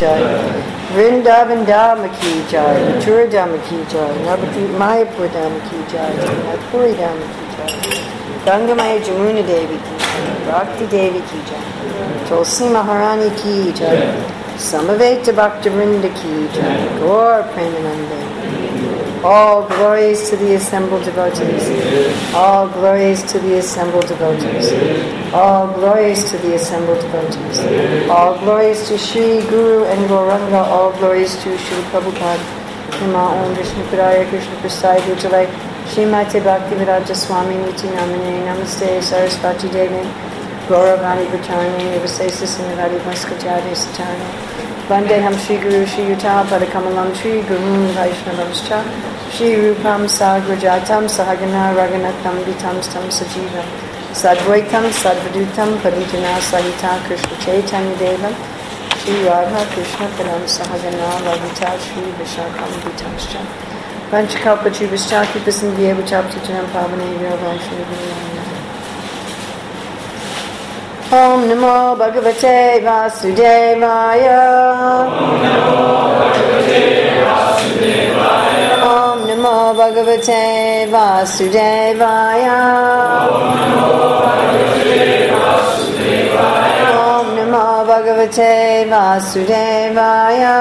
Jai. Vrindavan Dhamma Ki Jai. Mathura Dhamma Ki Jai. Navadvip Mayapur Ki Jai. Bhakti Devi Ki Ki Jai. Samaveta Bhakta Vrinda Ki Jai. All glories to the assembled devotees. All glories to the assembled devotees. All glories to the assembled devotees. All glories to Sri Guru and Gauranga. All glories to Sri Prabhupada. Nima Om Vishnu Padaya Krishna Prasad Bhujalai. Srimati Bhakti Viraja Swami Niti Namane Namaste Sarasvati Devi. Gauravani Bhatani Nivasesa Sinavadi Vaskajadi Satani. Vandeham Shri Guru Shri Yuta Padakamalam Shri Guru Vaishnavamscha Shri Rupam Sagrajatam Sahagana Raganatam Vitam Stam Sajivam Sadvaitam Sadvadutam Paditana Sahita Krishna Chaitanya Devam Shri Radha Krishna Padam Sahagana Lavita Shri Vishakam Vitamscha Panchakalpa Chivishcha Kipasindhya Chapti Janam Pavane Om Namo Bhagavate Vasudevaya. Om Namo Bhagavate Vasudevaya. Om Namo Bhagavate Vasudevaya.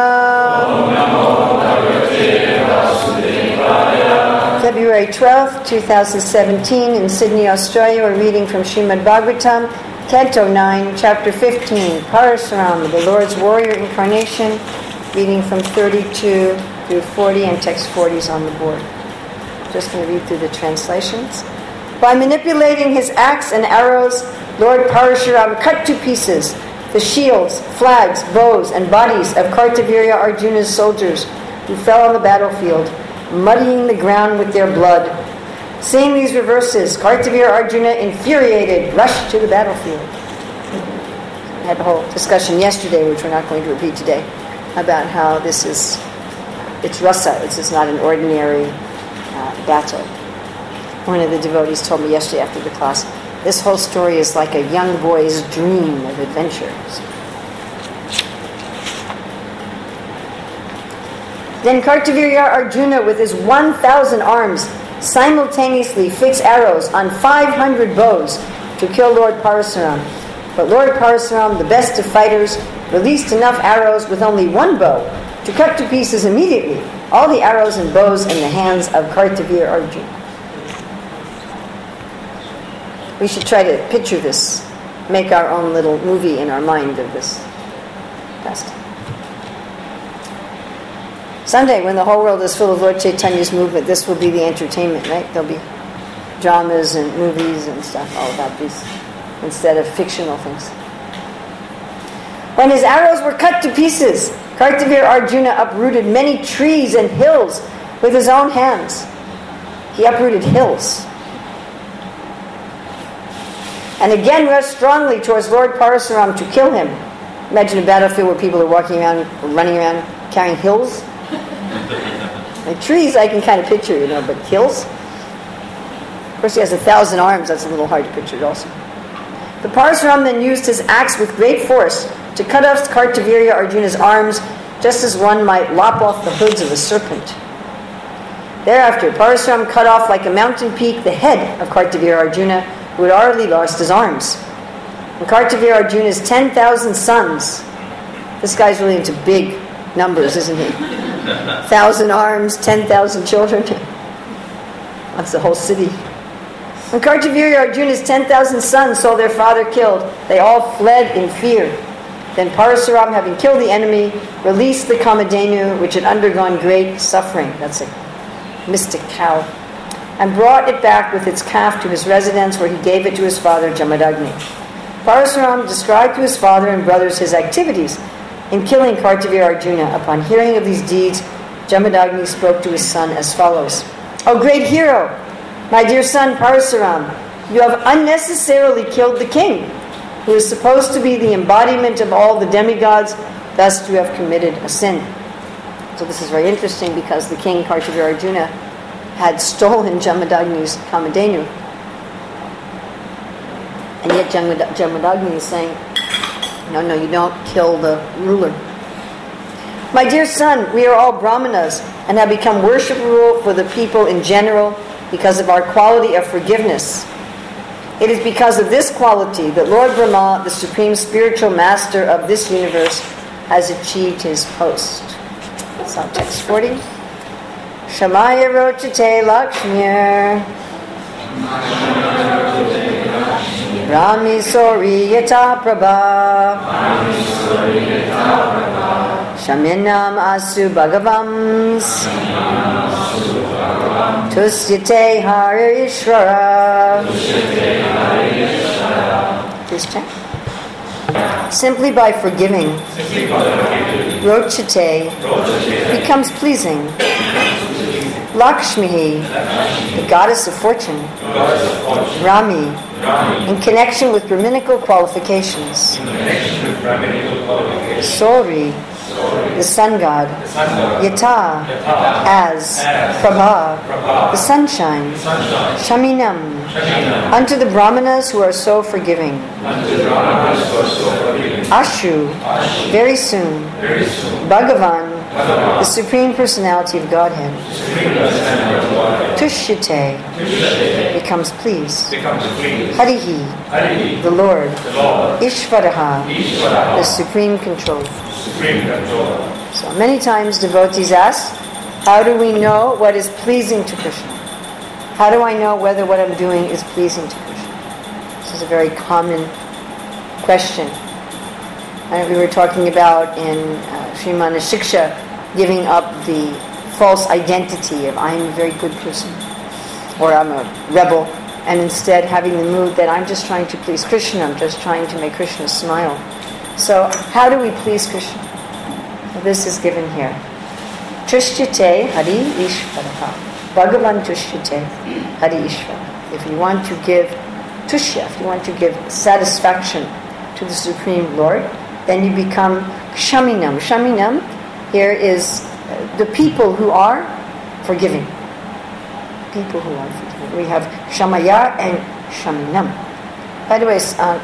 February 12th, 2017, in Sydney, Australia, we're reading from Srimad Bhagavatam, Canto 9, Chapter 15, Parasuram, the Lord's Warrior Incarnation, reading from 32 through 40, and text 40 is on the board. Just going to read through the translations. By manipulating his axe and arrows, Lord Parashuram cut to pieces the shields, flags, bows, and bodies of Kartavirya Arjuna's soldiers who fell on the battlefield, muddying the ground with their blood. Seeing these reverses, Kartavir Arjuna, infuriated, rushed to the battlefield. I had a whole discussion yesterday, which we're not going to repeat today, about how this is, it's rasa, this is not an ordinary uh, battle. One of the devotees told me yesterday after the class, this whole story is like a young boy's dream of adventures. Then Kartavirya Arjuna, with his 1,000 arms, simultaneously fixed arrows on 500 bows to kill Lord Parasuram. But Lord Parasuram, the best of fighters, released enough arrows with only one bow to cut to pieces immediately all the arrows and bows in the hands of Kartavir Arjuna. We should try to picture this, make our own little movie in our mind of this pastime. Sunday, when the whole world is full of Lord Chaitanya's movement, this will be the entertainment, right? There'll be dramas and movies and stuff all about these instead of fictional things. When his arrows were cut to pieces, Kartavir Arjuna uprooted many trees and hills with his own hands. He uprooted hills. And again rushed strongly towards Lord Parasuram to kill him. Imagine a battlefield where people are walking around, running around, carrying hills. Like trees, I can kind of picture, you know, but hills? Of course, he has a thousand arms. That's a little hard to picture, also. The Parasuram then used his axe with great force to cut off Kartavirya Arjuna's arms, just as one might lop off the hoods of a serpent. Thereafter, Parasuram cut off like a mountain peak the head of Kartavirya Arjuna, who had already lost his arms. And Kartavirya Arjuna's 10,000 sons. This guy's really into big numbers, isn't he? Thousand arms, 10,000 children. That's the whole city. When Kartavirya Arjuna's 10,000 sons saw their father killed, they all fled in fear. Then Parasuram, having killed the enemy, released the Kamadhenu, which had undergone great suffering. That's a mystic cow. And brought it back with its calf to his residence, where he gave it to his father, Jamadagni. Parasuram described to his father and brothers his activities in killing Kartavir Arjuna. Upon hearing of these deeds, Jamadagni spoke to his son as follows O great hero, my dear son Parasuram, you have unnecessarily killed the king, who is supposed to be the embodiment of all the demigods, thus you have committed a sin. So this is very interesting because the king Kartavir Arjuna had stolen Jamadagni's Kamadhenu. And yet Jamadagni is saying, no, no, you don't kill the ruler. My dear son, we are all brahmanas and have become worshipable for the people in general because of our quality of forgiveness. It is because of this quality that Lord Brahma, the supreme spiritual master of this universe, has achieved his post. So, text 40. Shamaya Rochate Lakshmir. Rami Sori Yata Prabha. Shaminam Asu Bhagavams. Tusyate Hare Ishvara. Check. Simply by forgiving, Rochate becomes pleasing. Lakshmi, the goddess of fortune, Rami, in connection with Brahminical qualifications. Sori, the sun god, Yata, as, Prabha, the sunshine, Shaminam, unto the Brahmanas who are so forgiving. Ashu, very soon, Bhagavan, the Supreme Personality of Godhead. Tushyate becomes pleased. Harihi, the Lord. Ishvaraha, the Supreme Controller. So many times devotees ask, how do we know what is pleasing to Krishna? How do I know whether what I'm doing is pleasing to Krishna? This is a very common question. And we were talking about in uh, Sri Manah Shiksha giving up the false identity of I'm a very good person or I'm a rebel and instead having the mood that I'm just trying to please Krishna, I'm just trying to make Krishna smile. So how do we please Krishna? This is given here. Tushyate Hari Ishvaraha. Bhagavan Tushyate Hari Ishvara. If you want to give tushya, if you want to give satisfaction to the Supreme Lord, then you become Shaminam. Shaminam here is the people who are forgiving. People who are forgiving. We have Shamaya and Shaminam. By the way, uh,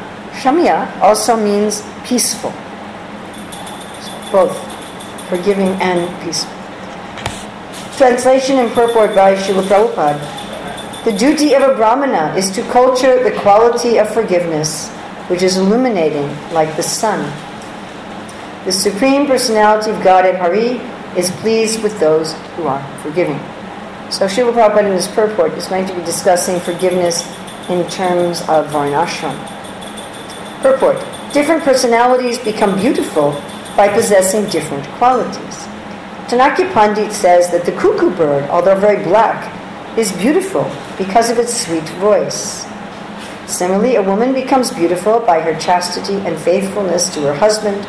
also means peaceful. So both forgiving and peaceful. Translation and purport by Srila Prabhupada. The duty of a Brahmana is to culture the quality of forgiveness, which is illuminating like the sun. The Supreme Personality of Godhead Hari is pleased with those who are forgiving. So Srila Prabhupada in his purport is going to be discussing forgiveness in terms of Varnashram. Purport. Different personalities become beautiful by possessing different qualities. Chanakya Pandit says that the cuckoo bird, although very black, is beautiful because of its sweet voice. Similarly, a woman becomes beautiful by her chastity and faithfulness to her husband,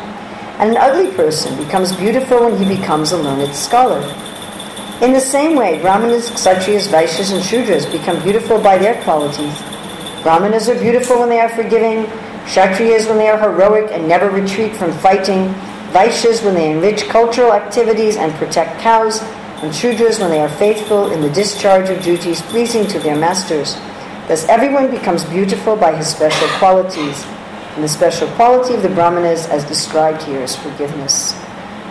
and an ugly person becomes beautiful when he becomes a learned scholar. In the same way, Brahmanas, Kshatriyas, Vaishyas, and Shudras become beautiful by their qualities. Brahmanas are beautiful when they are forgiving, Kshatriyas when they are heroic and never retreat from fighting, Vaishyas when they enrich cultural activities and protect cows, and Shudras when they are faithful in the discharge of duties pleasing to their masters. Thus everyone becomes beautiful by his special qualities, and the special quality of the Brahmanas as described here is forgiveness.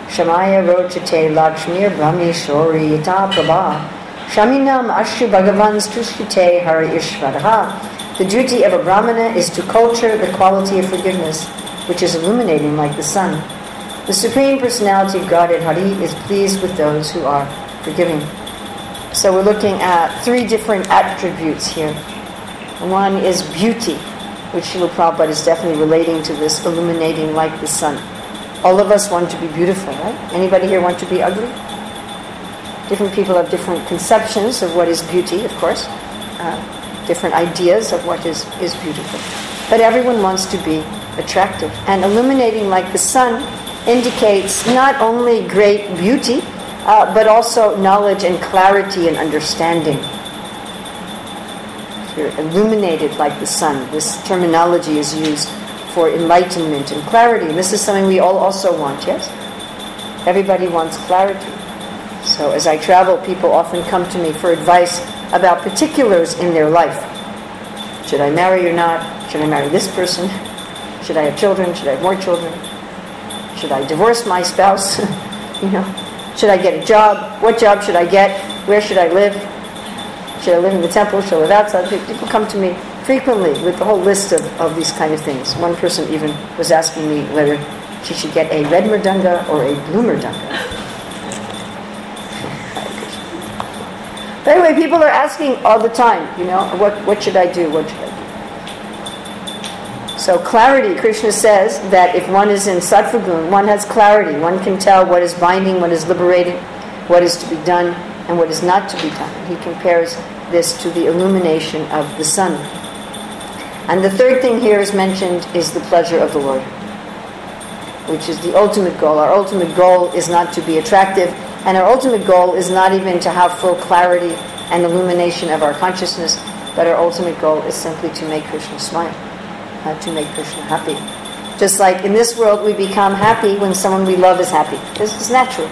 Shamaya rochate lakshmir brahmeshwari yata prabha shaminam ashu bhagavans tushyate hari ishvaraha The duty of a Brahmana is to culture the quality of forgiveness, which is illuminating like the sun. The Supreme Personality of Godhead Hari is pleased with those who are forgiving. So we're looking at three different attributes here. One is beauty, which Srila Prabhupada is definitely relating to this illuminating like the sun. All of us want to be beautiful, right? Anybody here want to be ugly? Different people have different conceptions of what is beauty, of course. Uh, different ideas of what is, is beautiful. But everyone wants to be attractive. And illuminating like the sun indicates not only great beauty, uh, but also knowledge and clarity and understanding. You're illuminated like the sun, this terminology is used for enlightenment and clarity. And this is something we all also want, yes? Everybody wants clarity. So as I travel, people often come to me for advice about particulars in their life. Should I marry or not? Should I marry this person? Should I have children? Should I have more children? Should I divorce my spouse? You know, should I get a job? What job should I get? Where should I live? Should I live in the temple? Should I live outside? People come to me frequently with the whole list of, of these kind of things. One person even was asking me whether she should get a red mridanga or a blue mridanga. But anyway, people are asking all the time, you know, what, what should I do? What should I do? So clarity, Krishna says that if one is in sattva one has clarity. One can tell what is binding, what is liberating, what is to be done, and what is not to be done. He compares this to the illumination of the sun. And the third thing here is mentioned is the pleasure of the Lord, which is the ultimate goal. Our ultimate goal is not to be attractive, and our ultimate goal is not even to have full clarity and illumination of our consciousness, but our ultimate goal is simply to make Krishna smile, uh, to make Krishna happy. Just like in this world, we become happy when someone we love is happy. This is natural.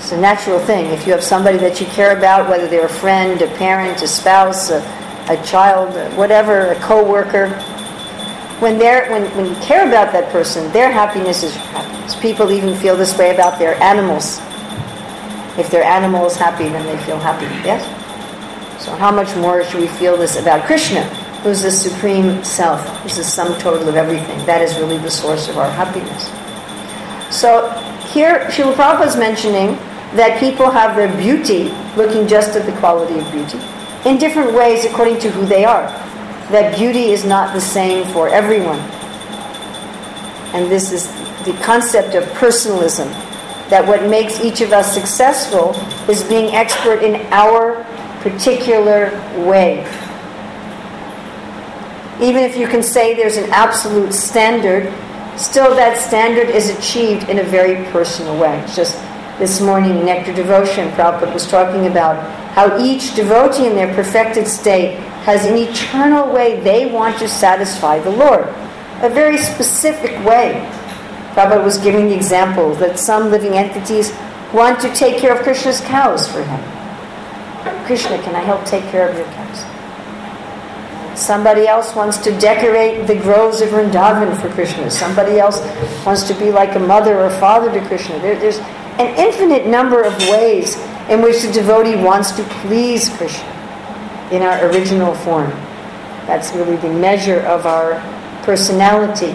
It's a natural thing. If you have somebody that you care about, whether they're a friend, a parent, a spouse, a, a child, whatever, a co-worker, when, they're, when, when you care about that person, their happiness is your happiness. People even feel this way about their animals. If their animal is happy, then they feel happy. Yes? So how much more should we feel this about Krishna, who's the supreme self, who's the sum total of everything? That is really the source of our happiness. So here, Srila Prabhupada is mentioning that people have their beauty, looking just at the quality of beauty, in different ways according to who they are. That beauty is not the same for everyone. And this is the concept of personalism. That what makes each of us successful is being expert in our particular way. Even if you can say there's an absolute standard, still that standard is achieved in a very personal way. It's just this morning, Nectar Devotion, Prabhupada was talking about how each devotee in their perfected state has an eternal way they want to satisfy the Lord. A very specific way. Prabhupada was giving the example that some living entities want to take care of Krishna's cows for him. Krishna, can I help take care of your cows? Somebody else wants to decorate the groves of Vrindavan for Krishna. Somebody else wants to be like a mother or father to Krishna. There, there's an infinite number of ways in which the devotee wants to please Krishna in our original form. That's really the measure of our personality.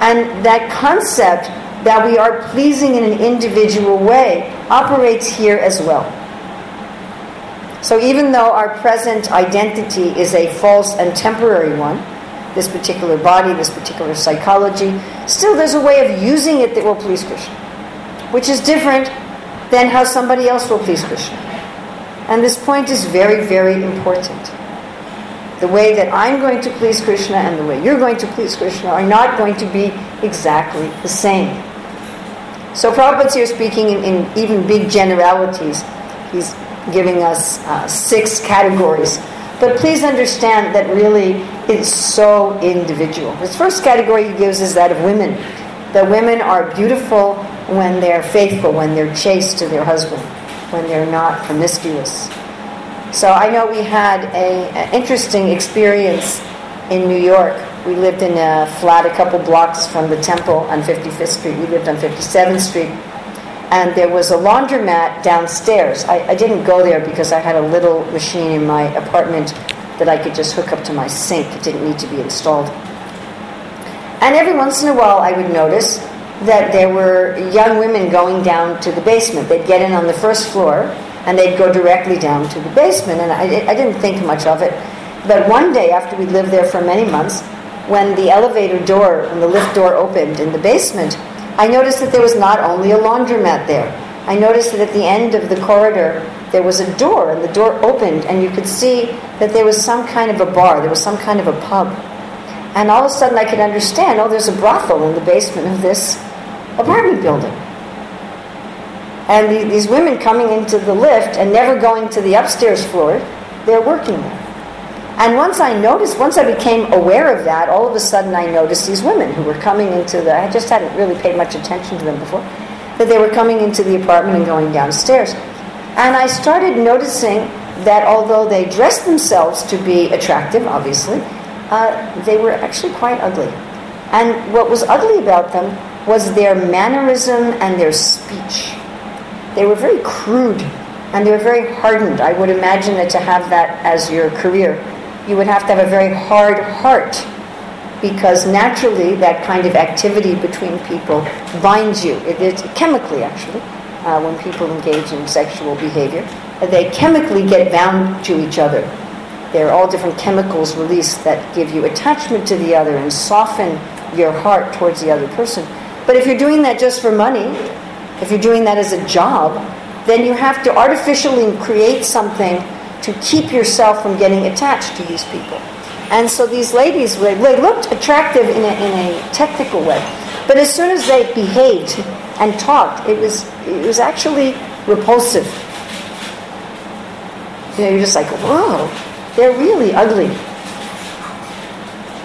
And that concept that we are pleasing in an individual way operates here as well. So even though our present identity is a false and temporary one, this particular body, this particular psychology, still there's a way of using it that will please Krishna which is different than how somebody else will please Krishna. And this point is very, very important. The way that I'm going to please Krishna and the way you're going to please Krishna are not going to be exactly the same. So Prabhupada's here speaking in, in even big generalities. He's giving us uh, six categories. But please understand that really it's so individual. His first category he gives is that of women. That women are beautiful when they're faithful, when they're chaste to their husband, when they're not promiscuous. So I know we had an interesting experience in New York. We lived in a flat a couple blocks from the temple on 55th Street. We lived on 57th Street. And there was a laundromat downstairs. I, I didn't go there because I had a little machine in my apartment that I could just hook up to my sink. It didn't need to be installed. And every once in a while, I would notice that there were young women going down to the basement. They'd get in on the first floor and they'd go directly down to the basement. And I, I didn't think much of it. But one day, after we lived there for many months, when the elevator door and the lift door opened in the basement, I noticed that there was not only a laundromat there. I noticed that at the end of the corridor there was a door, and the door opened, and you could see that there was some kind of a bar, there was some kind of a pub. And all of a sudden I could understand, oh, there's a brothel in the basement of this apartment building. And the, these women coming into the lift and never going to the upstairs floor, they're working there. And once I noticed, once I became aware of that, all of a sudden I noticed these women who were coming into the, I just hadn't really paid much attention to them before, that they were coming into the apartment and going downstairs. And I started noticing that although they dressed themselves to be attractive, obviously, uh, they were actually quite ugly. And what was ugly about them was their mannerism and their speech. They were very crude and they were very hardened. I would imagine that to have that as your career, you would have to have a very hard heart because naturally that kind of activity between people binds you. It, chemically, actually, uh, when people engage in sexual behavior. They chemically get bound to each other. There are all different chemicals released that give you attachment to the other and soften your heart towards the other person. But if you're doing that just for money, if you're doing that as a job, then you have to artificially create something to keep yourself from getting attached to these people. And so these ladies, they looked attractive in a, in a technical way. But as soon as they behaved and talked, it was, it was actually repulsive. You know, you're just like, whoa, they're really ugly.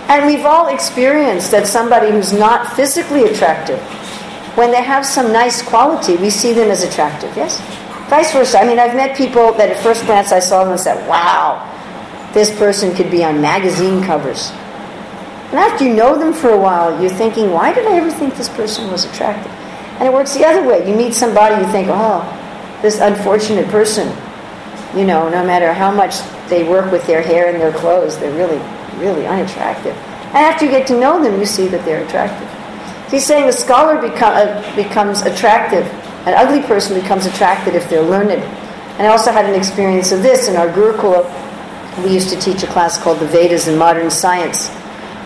And we've all experienced that somebody who's not physically attractive, when they have some nice quality, we see them as attractive, yes? Vice versa. I mean, I've met people that at first glance I saw them and said, wow, this person could be on magazine covers. And after you know them for a while, you're thinking, why did I ever think this person was attractive? And it works the other way. You meet somebody, you think, oh, this unfortunate person, you know, no matter how much they work with their hair and their clothes, they're really, really unattractive. And after you get to know them, you see that they're attractive. He's saying a scholar become, uh, becomes attractive, an ugly person becomes attractive if they're learned. And I also had an experience of this in our Gurukula we used to teach a class called the Vedas and Modern Science,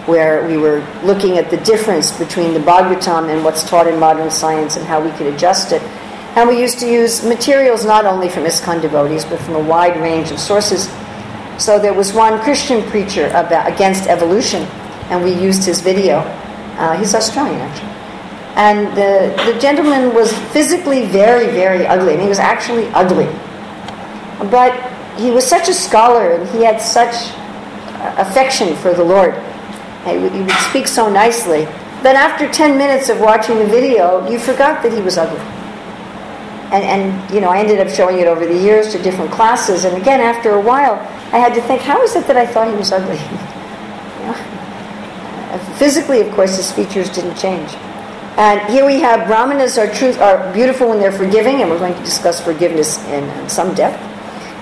where we were looking at the difference between the Bhagavatam and what's taught in modern science and how we could adjust it. And we used to use materials not only from ISKCON devotees, but from a wide range of sources. So there was one Christian preacher about, against evolution, and we used his video. Uh, he's Australian, actually. And the, the gentleman was physically very, very ugly. Mean, he was actually ugly. But he was such a scholar and he had such affection for the Lord. He would, he would speak so nicely. Then after 10 minutes of watching the video, you forgot that he was ugly. And, and, you know, I ended up showing it over the years to different classes. And again, after a while, I had to think, how is it that I thought he was ugly? know? Uh, physically, of course, his features didn't change. And here we have Brahmanas are, truth, are beautiful when they're forgiving, and we're going to discuss forgiveness in, in some depth.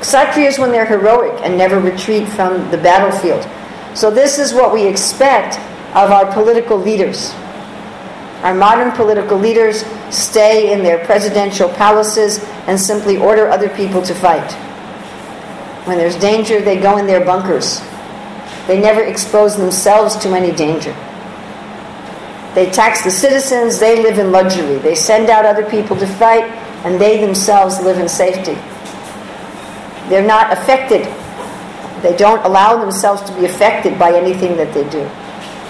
Kshatriyas when they're heroic and never retreat from the battlefield. So this is what we expect of our political leaders. Our modern political leaders stay in their presidential palaces and simply order other people to fight. When there's danger, they go in their bunkers. They never expose themselves to any danger. They tax the citizens, they live in luxury. They send out other people to fight, and they themselves live in safety. They're not affected. They don't allow themselves to be affected by anything that they do.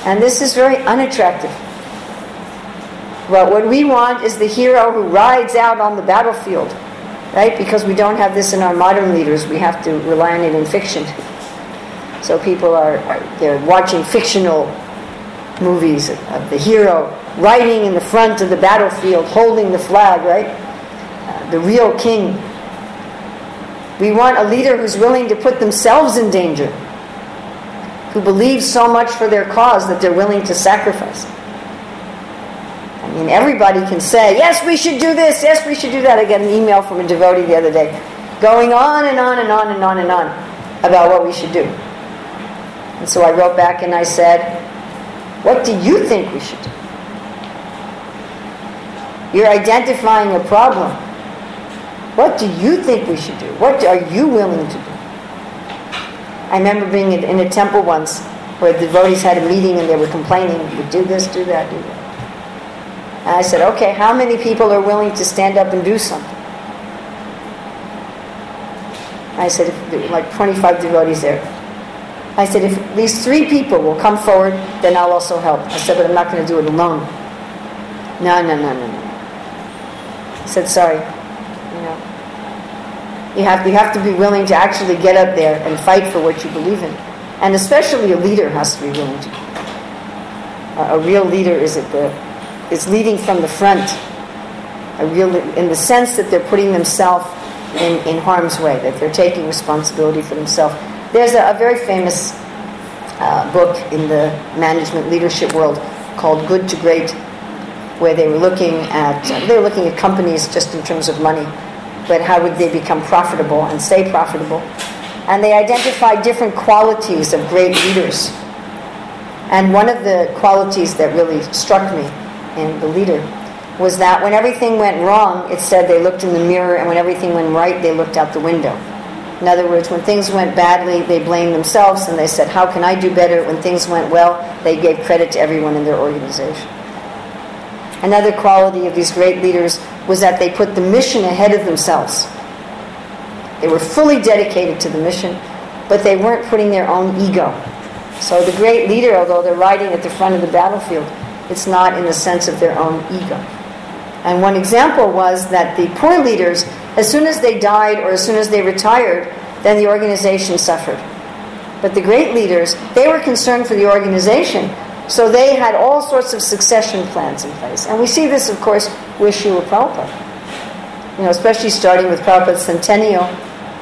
And this is very unattractive. Well, what we want is the hero who rides out on the battlefield, right? Because we don't have this in our modern leaders. We have to rely on it in fiction. So people are, they're watching fictional movies of the hero riding in the front of the battlefield, holding the flag, right? Uh, the real king we want a leader who's willing to put themselves in danger, who believes so much for their cause that they're willing to sacrifice. I mean, everybody can say, yes, we should do this, yes, we should do that. I got an email from a devotee the other day going on and on and on and on and on about what we should do. And so I wrote back and I said, what do you think we should do? You're identifying a problem. What do you think we should do? What are you willing to do? I remember being in a temple once where devotees had a meeting and they were complaining, we do this, do that, do that. And I said, okay, how many people are willing to stand up and do something? I said, like 25 devotees there. I said, if at least three people will come forward, then I'll also help. I said, but I'm not going to do it alone. No, no, no, no, no. I said, sorry, you know, you have, you have to be willing to actually get up there and fight for what you believe in. And especially a leader has to be willing to. A, a real leader is at the is leading from the front. Real in the sense that they're putting themselves in, in harm's way, that they're taking responsibility for themselves. There's a, a very famous uh, book in the management leadership world called Good to Great. where they were looking at they were looking at companies just in terms of money, but how would they become profitable and stay profitable? And they identified different qualities of great leaders. And one of the qualities that really struck me in the leader was that when everything went wrong, it said they looked in the mirror, and when everything went right, they looked out the window. In other words, when things went badly, they blamed themselves and they said, How can I do better? When things went well, they gave credit to everyone in their organization. Another quality of these great leaders was that they put the mission ahead of themselves. They were fully dedicated to the mission, but they weren't putting their own ego. So the great leader, although they're riding at the front of the battlefield, it's not in the sense of their own ego. And one example was that the poor leaders, as soon as they died or as soon as they retired, then the organization suffered. But the great leaders, they were concerned for the organization, so they had all sorts of succession plans in place. And we see this, of course, with Srila Prabhupada. You know, especially starting with Prabhupada's centennial,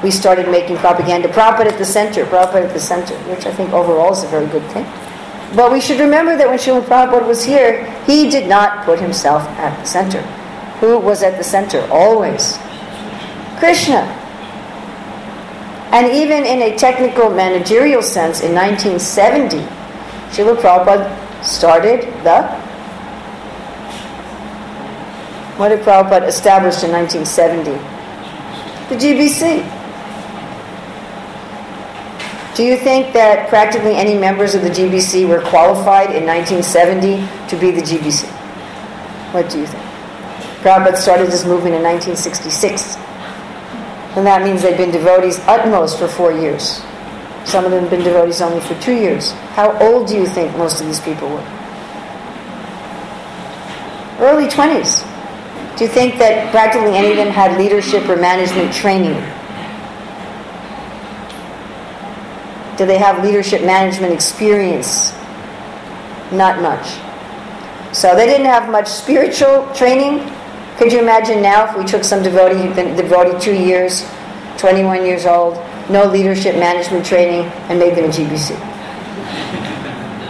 we started making propaganda. Prabhupada at the center, Prabhupada at the center, which I think overall is a very good thing. But we should remember that when Srila Prabhupada was here, he did not put himself at the center. Who was at the center? Always. Krishna. And even in a technical managerial sense, in 1970, Srila Prabhupada started the. What did Prabhupada establish in 1970? The GBC. Do you think that practically any members of the GBC were qualified in 1970 to be the GBC? What do you think? Prabhupada started this movement in 1966. And that means they've been devotees utmost for four years. Some of them have been devotees only for two years. How old do you think most of these people were? Early 20s. Do you think that practically any of them had leadership or management training? Do they have leadership management experience? Not much. So they didn't have much spiritual training. Could you imagine now if we took some devotee who'd been devotee two years, 21 years old, no leadership management training, and made them a GBC?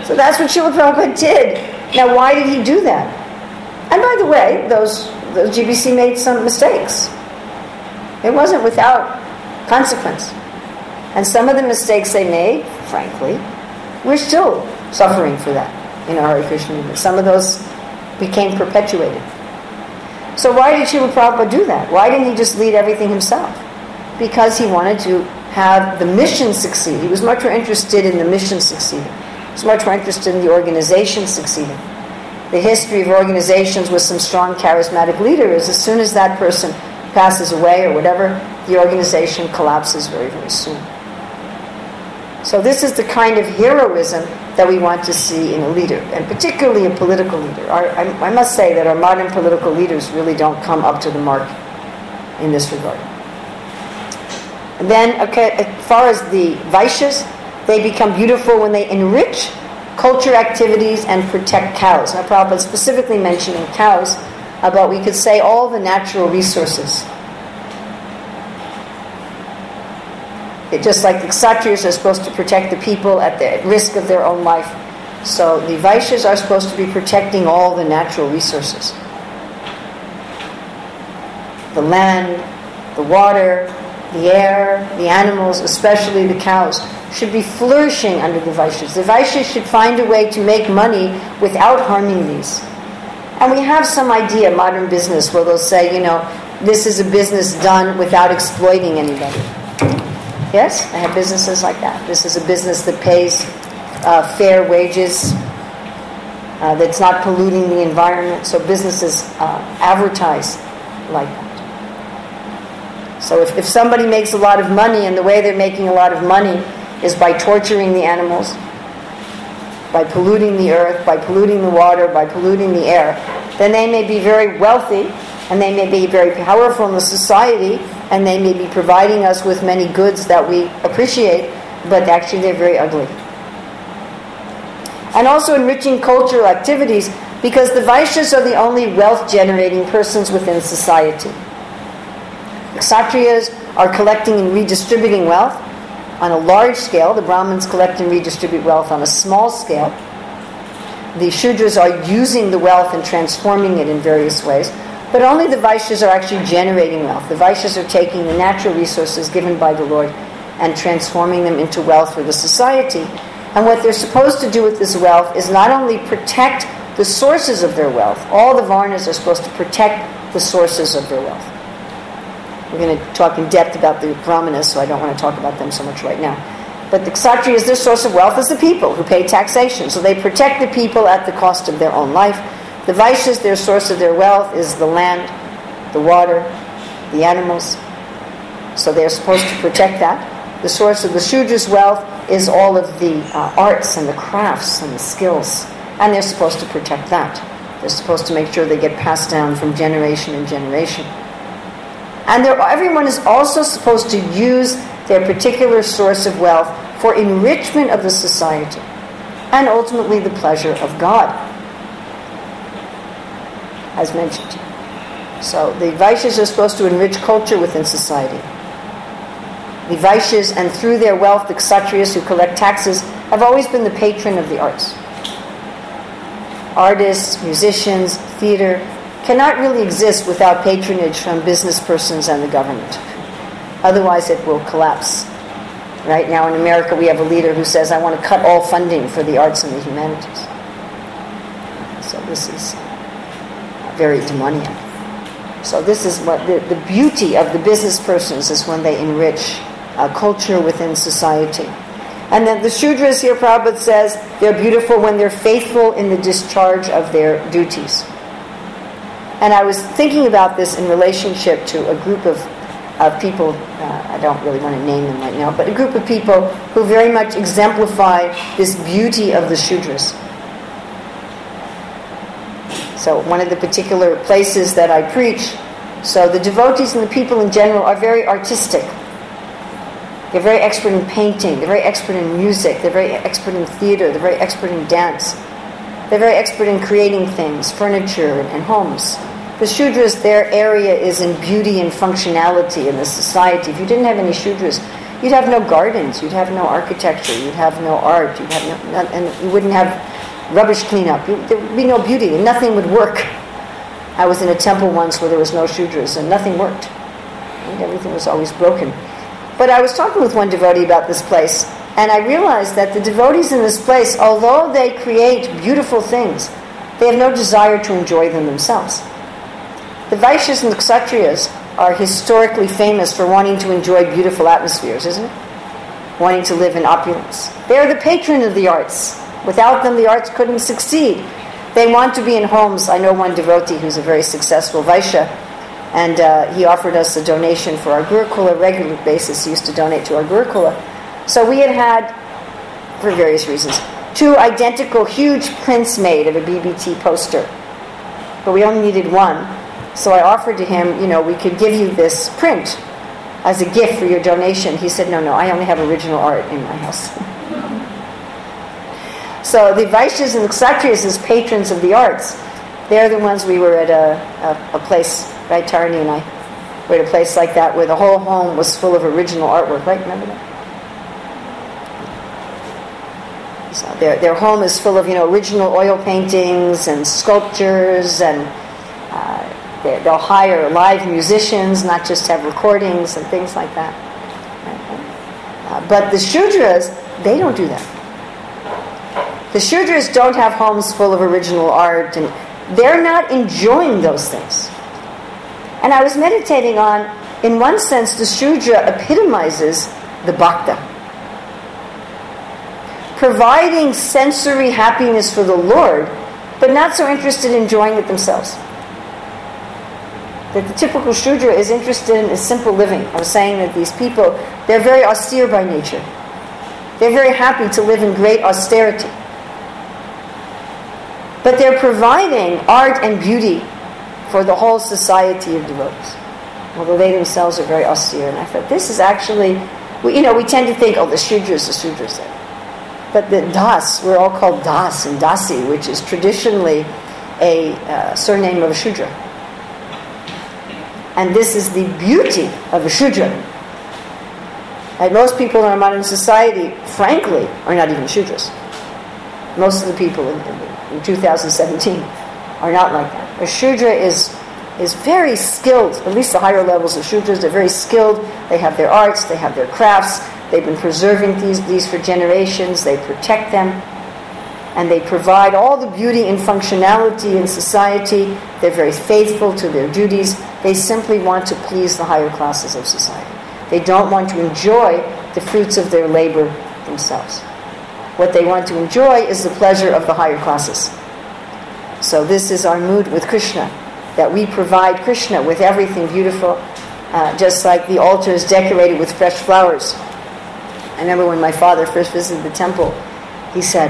So that's what Srila Prabhupada did. Now, why did he do that? And by the way, those, those GBC made some mistakes. It wasn't without consequence. And some of the mistakes they made, frankly, we're still suffering for that in our Hare Krishna movement. Some of those became perpetuated. So why did Srila Prabhupada do that? Why didn't he just lead everything himself? Because he wanted to have the mission succeed. He was much more interested in the mission succeeding. He was much more interested in the organization succeeding. The history of organizations with some strong charismatic leader is as soon as that person passes away or whatever, the organization collapses very, very soon. So this is the kind of heroism that we want to see in a leader, and particularly a political leader. Our, I, I, must say that our modern political leaders really don't come up to the mark in this regard. And then, okay, as far as the Vaishyas, they become beautiful when they enrich culture activities and protect cows. Now, Prabhupada specifically mentioning cows, uh, but we could say all the natural resources Just like the Kshatriyas are supposed to protect the people at the risk of their own life. So the Vaishyas are supposed to be protecting all the natural resources. The land, the water, the air, the animals, especially the cows, should be flourishing under the Vaishyas. The Vaishyas should find a way to make money without harming these. And we have some idea, modern business, where they'll say, you know, this is a business done without exploiting anybody. Yes, I have businesses like that. This is a business that pays uh, fair wages, uh, that's not polluting the environment. So businesses uh, advertise like that. So if, if somebody makes a lot of money and the way they're making a lot of money is by torturing the animals, by polluting the earth, by polluting the water, by polluting the air, then they may be very wealthy and they may be very powerful in the society and they may be providing us with many goods that we appreciate, but actually they're very ugly. And also enriching cultural activities because the Vaishyas are the only wealth generating persons within society. The Kshatriyas are collecting and redistributing wealth on a large scale, the Brahmins collect and redistribute wealth on a small scale. the Shudras are using the wealth and transforming it in various ways, but only the Vaishyas are actually generating wealth. The Vaishyas are taking the natural resources given by the Lord and transforming them into wealth for the society. And what they're supposed to do with this wealth is not only protect the sources of their wealth, all the Varnas are supposed to protect the sources of their wealth. We're going to talk in depth about the Brahmanas, so I don't want to talk about them so much right now. But the Kshatriyas, their source of wealth is the people who pay taxation. So they protect the people at the cost of their own life. The Vaishyas, their source of their wealth is the land, the water, the animals. So they're supposed to protect that. The source of the Shudra's wealth is all of the uh, arts and the crafts and the skills. And they're supposed to protect that. They're supposed to make sure they get passed down from generation to generation. And everyone is also supposed to use their particular source of wealth for enrichment of the society and ultimately the pleasure of God, as mentioned. So the Vaishyas are supposed to enrich culture within society. The Vaishyas, and through their wealth, the Kshatriyas who collect taxes, have always been the patron of the arts. Artists, musicians, theater, cannot really exist without patronage from business persons and the government. Otherwise, it will collapse. Right now in America, we have a leader who says, I want to cut all funding for the arts and the humanities. So this is very demoniac. So this is what the, the beauty of the business persons is when they enrich culture within society. And then the Shudras here, Prabhupada says, they're beautiful when they're faithful in the discharge of their duties. And I was thinking about this in relationship to a group of, of people, uh, I don't really want to name them right now, but a group of people who very much exemplify this beauty of the Shudras. So, one of the particular places that I preach, so the devotees and the people in general are very artistic. They're very expert in painting, they're very expert in music, they're very expert in theater, they're very expert in dance. They're very expert in creating things, furniture, and homes. The Shudras, their area is in beauty and functionality in the society. If you didn't have any Shudras, you'd have no gardens, you'd have no architecture, you'd have no art, you'd have no, and you wouldn't have rubbish cleanup. There would be no beauty, and nothing would work. I was in a temple once where there was no Shudras, and nothing worked. And everything was always broken. But I was talking with one devotee about this place, and I realized that the devotees in this place, although they create beautiful things, they have no desire to enjoy them themselves. The Vaishyas and the Kshatriyas are historically famous for wanting to enjoy beautiful atmospheres, isn't it? Wanting to live in opulence. They are the patron of the arts. Without them, the arts couldn't succeed. They want to be in homes. I know one devotee who's a very successful Vaishya, and uh, he offered us a donation for our Gurukula regular basis. He used to donate to our Gurukula. So we had had, for various reasons, two identical huge prints made of a BBT poster. But we only needed one. So I offered to him, you know, we could give you this print as a gift for your donation. He said, no, no, I only have original art in my house. so the Vaishyas and the Kshatriyas as patrons of the arts, they're the ones we were at a, a, a place, right, Tarani and I, were at a place like that where the whole home was full of original artwork, right? Remember that? So their, their home is full of, you know, original oil paintings and sculptures and They'll hire live musicians, not just have recordings and things like that. Uh, but the Shudras, they don't do that. The Shudras don't have homes full of original art, and they're not enjoying those things. And I was meditating on, in one sense, the Shudra epitomizes the Bhakta. Providing sensory happiness for the Lord, but not so interested in enjoying it themselves that the typical Shudra is interested in is simple living. I was saying that these people, they're very austere by nature. They're very happy to live in great austerity. But they're providing art and beauty for the whole society of devotees, although they themselves are very austere. And I thought, this is actually, we, you know, we tend to think, oh, the Shudras, the Shudras. But the Das, we're all called Das and Dasi, which is traditionally a uh, surname of a Shudra. And this is the beauty of a Shudra. And most people in our modern society, frankly, are not even Shudras. Most of the people in, in in 2017 are not like that. A Shudra is, is very skilled, at least the higher levels of Shudras, they're very skilled. They have their arts, they have their crafts, they've been preserving these, these for generations, they protect them, and they provide all the beauty and functionality in society. They're very faithful to their duties. They simply want to please the higher classes of society. They don't want to enjoy the fruits of their labor themselves. What they want to enjoy is the pleasure of the higher classes. So this is our mood with Krishna, that we provide Krishna with everything beautiful, uh, just like the altar is decorated with fresh flowers. I remember when my father first visited the temple, he said,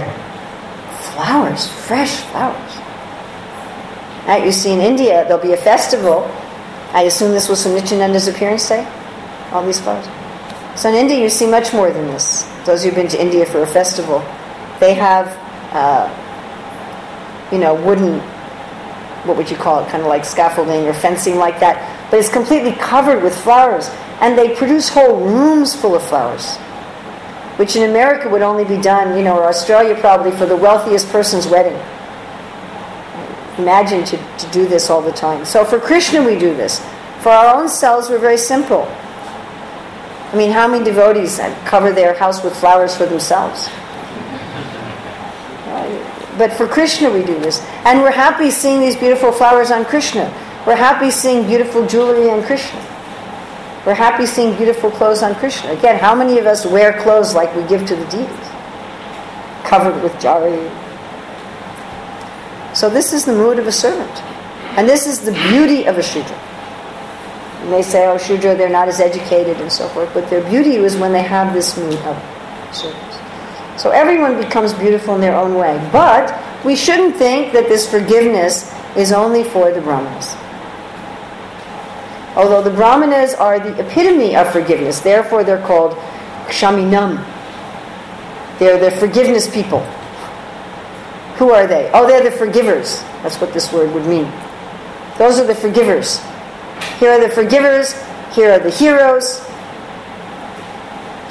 flowers, fresh flowers. Now you see in India, there'll be a festival. I assume this was from Nityananda's appearance day, all these flowers. So in India, you see much more than this. Those who've been to India for a festival, they have, uh, you know, wooden, what would you call it, kind of like scaffolding or fencing like that, but it's completely covered with flowers. And they produce whole rooms full of flowers, which in America would only be done, you know, or Australia probably for the wealthiest person's wedding. Imagine to, to do this all the time. So for Krishna, we do this. For our own selves, we're very simple. I mean, how many devotees cover their house with flowers for themselves? But for Krishna, we do this. And we're happy seeing these beautiful flowers on Krishna. We're happy seeing beautiful jewelry on Krishna. We're happy seeing beautiful clothes on Krishna. Again, how many of us wear clothes like we give to the deities? Covered with jari. So this is the mood of a servant. And this is the beauty of a Shudra. And they say, oh, Shudra, they're not as educated and so forth. But their beauty is when they have this mood of service. So everyone becomes beautiful in their own way. But we shouldn't think that this forgiveness is only for the Brahmanas. Although the Brahmanas are the epitome of forgiveness, therefore they're called Kshaminam. They're the forgiveness people. Who are they? Oh, they're the forgivers. That's what this word would mean. Those are the forgivers. Here are the forgivers. Here are the heroes.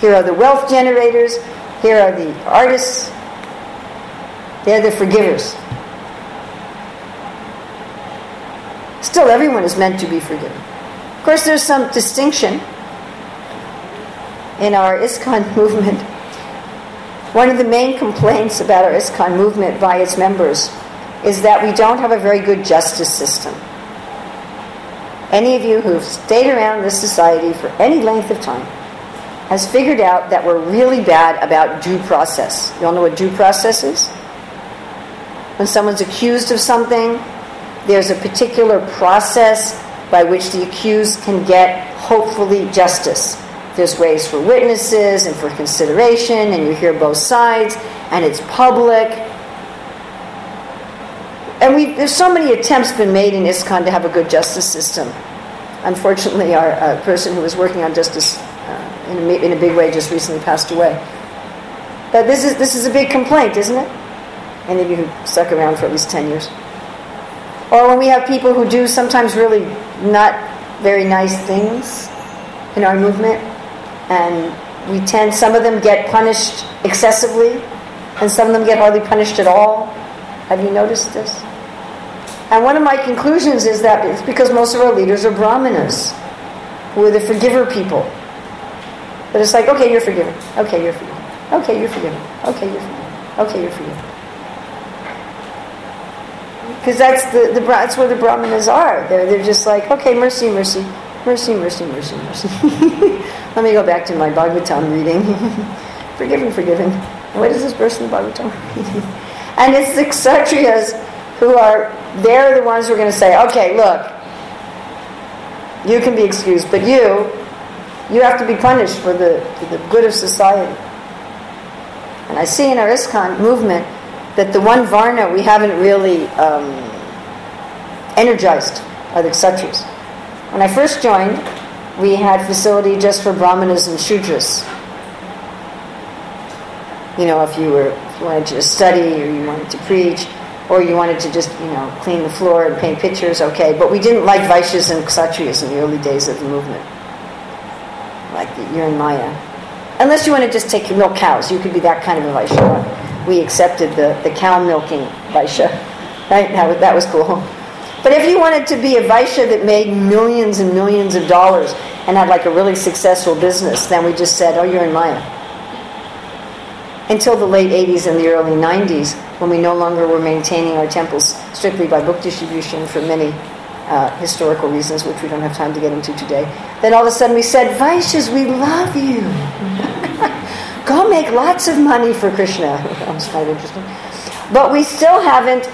Here are the wealth generators. Here are the artists. They're the forgivers. Still, everyone is meant to be forgiven. Of course, there's some distinction in our ISKCON movement. One of the main complaints about our ISKCON movement by its members is that we don't have a very good justice system. Any of you who've stayed around this society for any length of time has figured out that we're really bad about due process. You all know what due process is? When someone's accused of something, there's a particular process by which the accused can get, hopefully, justice. There's ways for witnesses and for consideration, and you hear both sides, and it's public. And we, there's so many attempts been made in ISKCON to have a good justice system. Unfortunately, our uh, person who was working on justice in a, in a big way just recently passed away. But this is, this is a big complaint, isn't it? Any of you who stuck around for at least 10 years. Or when we have people who do sometimes really not very nice things in our movement, and we tend, some of them get punished excessively, and some of them get hardly punished at all. Have you noticed this? And one of my conclusions is that it's because most of our leaders are brahmanas, who are the forgiver people. But it's like, okay, you're forgiven. Okay, you're forgiven. Okay, you're forgiven. Okay, you're forgiven. Okay, you're forgiven. Because that's the, the that's where the brahmanas are. They're they're just like, okay, mercy, mercy, mercy, mercy, mercy, mercy. Let me go back to my Bhagavatam reading. forgiven, forgiven. What is this verse in the Bhagavatam? and it's the kshatriyas who are they're the ones who are going to say, okay, look, you can be excused, but you you have to be punished for the, for the good of society. And I see in our ISKCON movement that the one Varna we haven't really um, energized are the Kshatriyas. When I first joined, we had facility just for Brahmanas and Shudras. You know, if you were if you wanted to study or you wanted to preach or you wanted to just, you know, clean the floor and paint pictures, okay. But we didn't like Vaishyas and Kshatriyas in the early days of the movement like you're in Maya. Unless you want to just take milk cows, you could be that kind of a Vaishnava. We accepted the, the cow milking Vaishya. Right? That, was, that was cool. But if you wanted to be a Vaishya that made millions and millions of dollars and had like a really successful business, then we just said, oh, you're in Maya. Until the late 80s and the early 90s, when we no longer were maintaining our temples strictly by book distribution for many uh, historical reasons, which we don't have time to get into today, then all of a sudden we said, Vaishyas, we love you. Go make lots of money for Krishna. that was of interesting. But we still haven't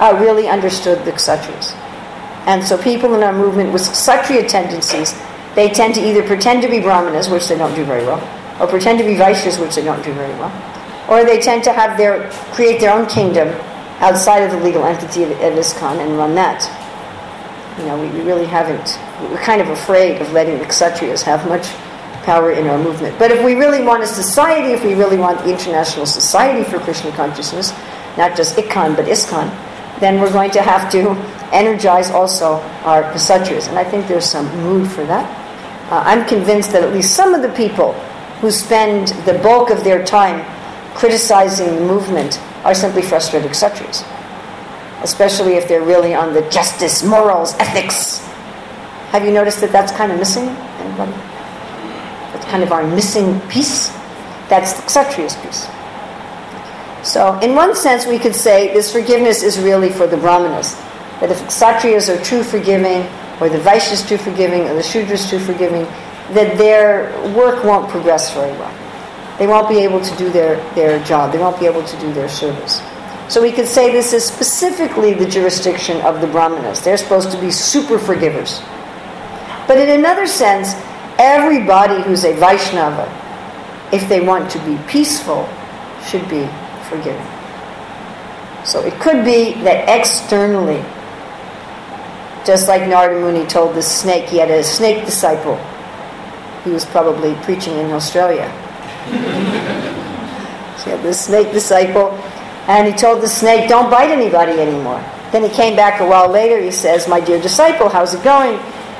uh, really understood the kshatriyas. And so people in our movement with kshatriya tendencies, they tend to either pretend to be brahmanas, which they don't do very well, or pretend to be vaishyas, which they don't do very well, or they tend to have their create their own kingdom outside of the legal entity of, of ISKCON and run that. You know, we, we really haven't. We're kind of afraid of letting the kshatriyas have much power in our movement. But if we really want a society, if we really want the International Society for Krishna Consciousness, not just IKCON but ISKCON, then we're going to have to energize also our kshatriyas. And I think there's some mood for that. Uh, I'm convinced that at least some of the people who spend the bulk of their time criticizing the movement are simply frustrated kshatriyas. Especially if they're really on the justice, morals, ethics. Have you noticed that that's kind of missing? Anybody? That's kind of our missing piece. That's the kshatriya's piece. So, in one sense, we could say this forgiveness is really for the brahmanas. That if kshatriyas are true forgiving, or the vaishyas too forgiving, or the shudras too forgiving, that their work won't progress very well. They won't be able to do their, their job. They won't be able to do their service. So we could say this is specifically the jurisdiction of the brahmanas. They're supposed to be super forgivers. But in another sense, everybody who's a Vaishnava, if they want to be peaceful, should be forgiving. So it could be that externally, just like Narada Muni told the snake, he had a snake disciple. He was probably preaching in Australia. So he had this snake disciple, and he told the snake, Don't bite anybody anymore. Then he came back a while later, he says, My dear disciple, how's it going?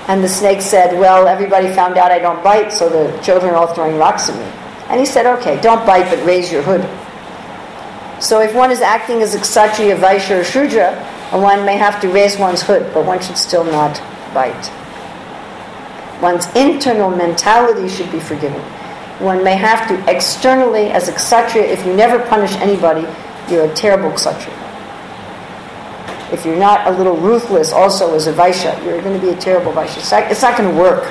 And the snake said, Well, everybody found out I don't bite, so the children are all throwing rocks at me. And he said, Okay, don't bite, but raise your hood. So if one is acting as a kshatriya, vaishya, or shudra, one may have to raise one's hood, but one should still not bite. One's internal mentality should be forgiven. One may have to externally, as a kshatriya, if you never punish anybody, you're a terrible kshatriya. If you're not a little ruthless also as a vaishya, you're going to be a terrible vaishya. It's not, it's not going to work.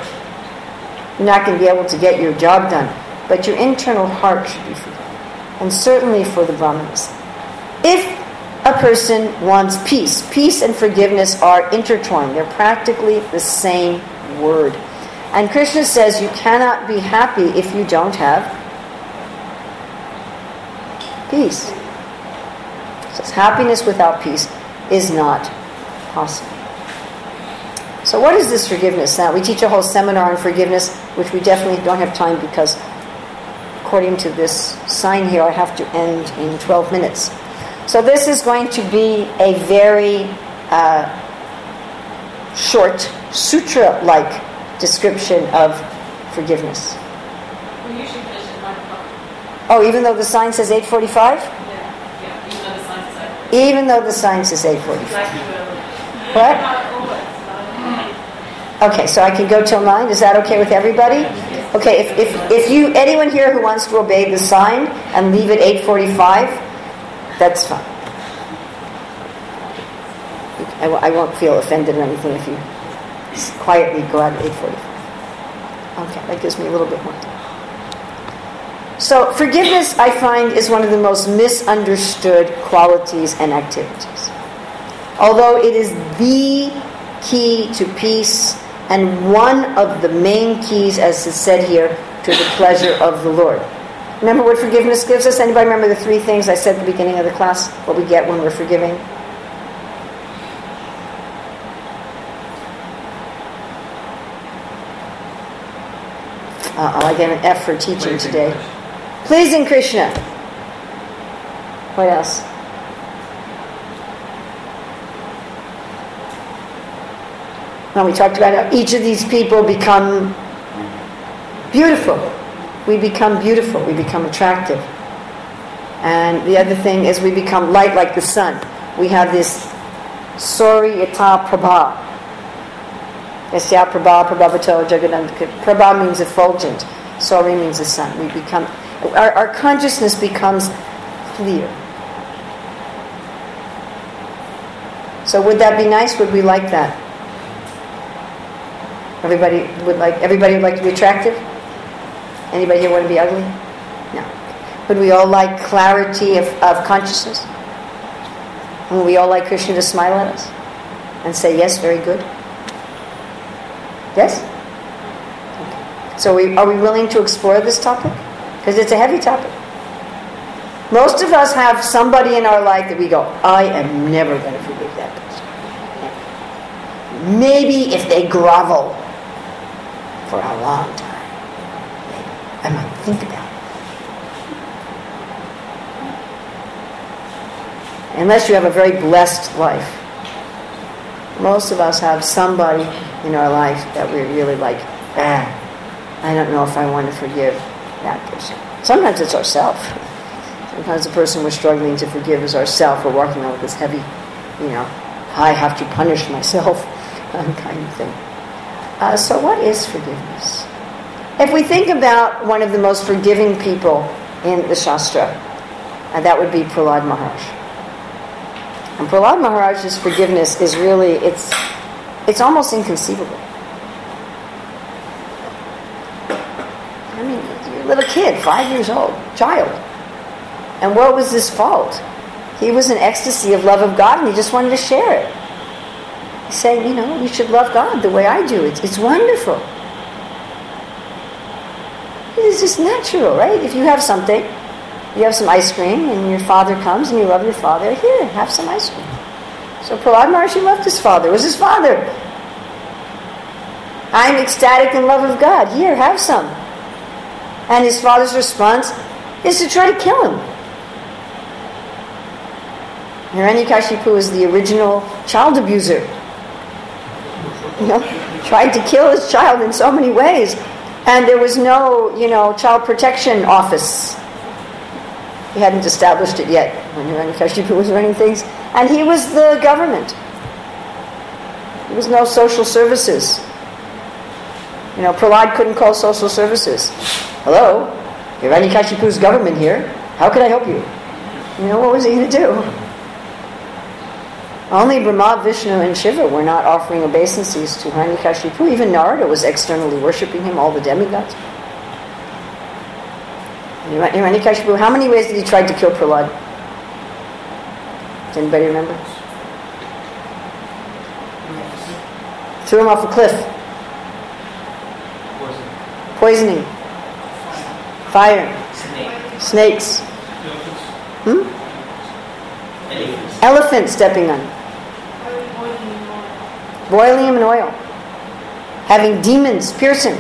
You're not going to be able to get your job done. But your internal heart should be forgiven and certainly for the Brahmanas. If a person wants peace, peace and forgiveness are intertwined, they're practically the same word. And Krishna says you cannot be happy if you don't have peace. He says happiness without peace is not possible. So, what is this forgiveness? Now, we teach a whole seminar on forgiveness, which we definitely don't have time because according to this sign here, I have to end in 12 minutes. So this is going to be a very uh, short, sutra-like description of forgiveness. Oh, even though the sign says 845? Yeah, yeah, even though the sign says 845. Even though the sign says 845. What? Okay, so I can go till 9. Is that okay with everybody? Okay, if, if, if you anyone here who wants to obey the sign and leave at 8.45, that's fine. I I won't feel offended or anything if you quietly go out at 8.45. Okay, that gives me a little bit more time. So forgiveness, I find, is one of the most misunderstood qualities and activities. Although it is the key to peace and one of the main keys, as is said here, to the pleasure of the Lord. Remember what forgiveness gives us? Anybody remember the three things I said at the beginning of the class? What we get when we're forgiving? Uh-oh, I get an F for teaching today. Pleasing Krishna. What else? And we talked about how each of these people become beautiful. We become beautiful. We become attractive. And the other thing is we become light like the sun. we have this Sori Ita Prabha. Yasya Prabha, Prabhavato, Jagannath. Prabha means effulgent. Sori means the sun. We become, our, our consciousness becomes clear. So would that be nice? Would we like that? Everybody would like everybody would like to be attractive? Anybody here want to be ugly? No. Would we all like clarity of, of consciousness? Would we all like Krishna to smile at us and say, yes, very good? Yes? Okay. So we, are we willing to explore this topic? Because it's a heavy topic. Most of us have somebody in our life that we go, I am never going to forgive that person. Maybe if they grovel for a long time, maybe I might think about it. Unless you have a very blessed life. Most of us have somebody in our life that we're really like, ah, I don't know if I want to forgive that person. Sometimes it's ourselves. Sometimes the person we're struggling to forgive is ourself. We're walking around with this heavy, you know, I have to punish myself kind of thing. Uh, so, what is forgiveness? If we think about one of the most forgiving people in the Shastra, uh, that would be Prahlad Maharaj. And Prahlad Maharaj's forgiveness is really, it's, it's almost inconceivable. I mean, you're a little kid, five years old, child. And what was his fault? He was in ecstasy of love of God and he just wanted to share it. He's saying, you know, you should love God the way I do. It's, it's wonderful. It's just natural, right? If you have something, you have some ice cream and your father comes and you love your father, here, have some ice cream. So Prahlad Maharshi loved his father. It was his father. I'm ecstatic in love of God. Here, have some. And his father's response is to try to kill him. Hiranyakashipu is the original child abuser. You know, tried to kill his child in so many ways. And there was no, you know, child protection office. He hadn't established it yet when Hiranyakashipu was running things. And he was the government. There was no social services. You know, Prahlad couldn't call social services. Hello, Hiranyakashipu's government here. How can I help you? You know, what was he going to do? Only Brahma, Vishnu, and Shiva were not offering obeisances to Hiranyakashipu. Even Narada was externally worshipping him, all the demigods. Hiranyakashipu, how many ways did he try to kill Prahlad? Does anybody remember? Threw him off a cliff. Poisoning. Fire. Snakes. Hmm? Elephant stepping on. Boiling him in oil. Having demons pierce him.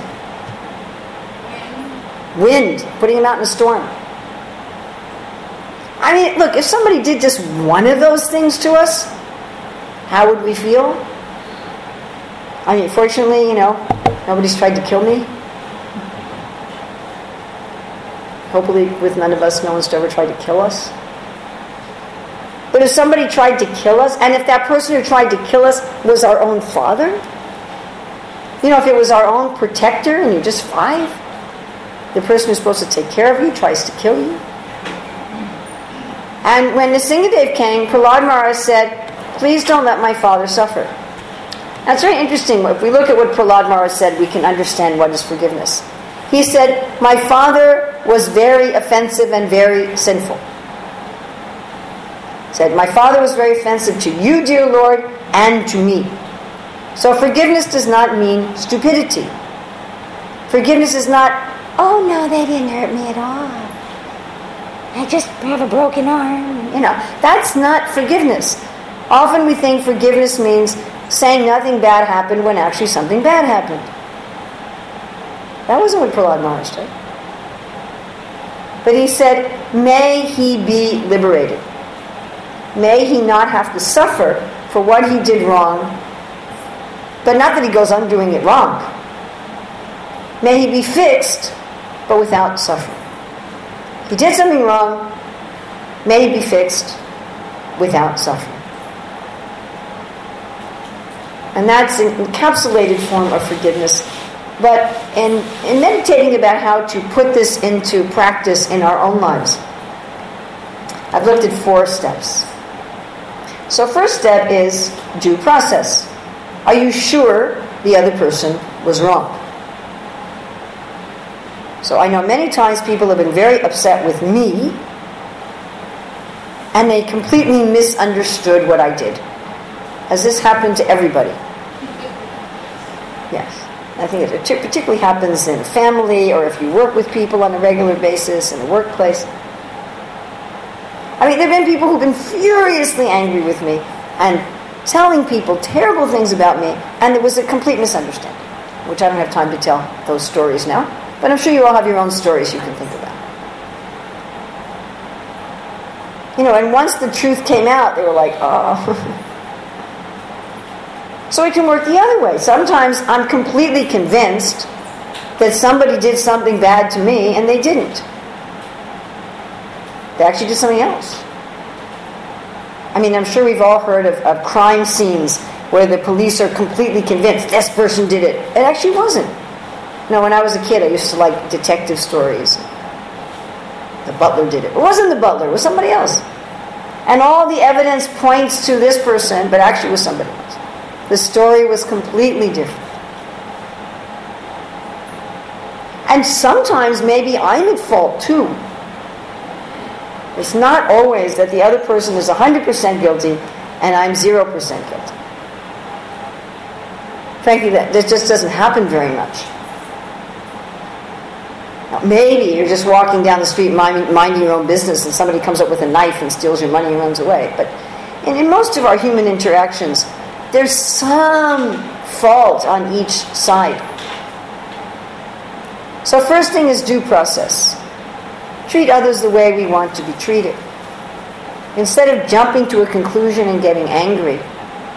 Wind, putting him out in a storm. I mean, look, if somebody did just one of those things to us, how would we feel? I mean, fortunately, you know, nobody's tried to kill me. Hopefully, with none of us, no one's ever tried to kill us. But if somebody tried to kill us, and if that person who tried to kill us was our own father, you know, if it was our own protector and you're just five, the person who's supposed to take care of you tries to kill you. And when Nrsingadev came, Prahlad Maharaj said, Please don't let my father suffer. That's very interesting. If we look at what Prahlad Maharaj said, we can understand what is forgiveness. He said, My father was very offensive and very sinful said, My father was very offensive to you, dear Lord, and to me. So forgiveness does not mean stupidity. Forgiveness is not, oh no, they didn't hurt me at all. I just have a broken arm. You know, that's not forgiveness. Often we think forgiveness means saying nothing bad happened when actually something bad happened. That wasn't what Prahlad Maharaj did. But he said, may he be liberated. May he not have to suffer for what he did wrong, but not that he goes on doing it wrong. May he be fixed, but without suffering. He did something wrong, may it be fixed without suffering. And that's an encapsulated form of forgiveness. But in, in meditating about how to put this into practice in our own lives, I've looked at four steps. So, first step is due process. Are you sure the other person was wrong? So, I know many times people have been very upset with me and they completely misunderstood what I did. Has this happened to everybody? Yes. I think it particularly happens in family or if you work with people on a regular basis in the workplace. I mean, there have been people who've been furiously angry with me and telling people terrible things about me, and it was a complete misunderstanding, which I don't have time to tell those stories now, but I'm sure you all have your own stories you can think about. You know, and once the truth came out, they were like, oh. so it can work the other way. Sometimes I'm completely convinced that somebody did something bad to me, and they didn't. They actually did something else. I mean, I'm sure we've all heard of, of crime scenes where the police are completely convinced this person did it. It actually wasn't. Know, when I was a kid, I used to like detective stories. The butler did it. It wasn't the butler, it was somebody else. And all the evidence points to this person, but actually it was somebody else. The story was completely different. And sometimes maybe I'm at fault too. It's not always that the other person is 100% guilty and I'm 0% guilty. Frankly, that, that just doesn't happen very much. Maybe you're just walking down the street minding, your own business and somebody comes up with a knife and steals your money and runs away. But in, in most of our human interactions, there's some fault on each side. So, first thing is due process treat others the way we want to be treated. Instead of jumping to a conclusion and getting angry,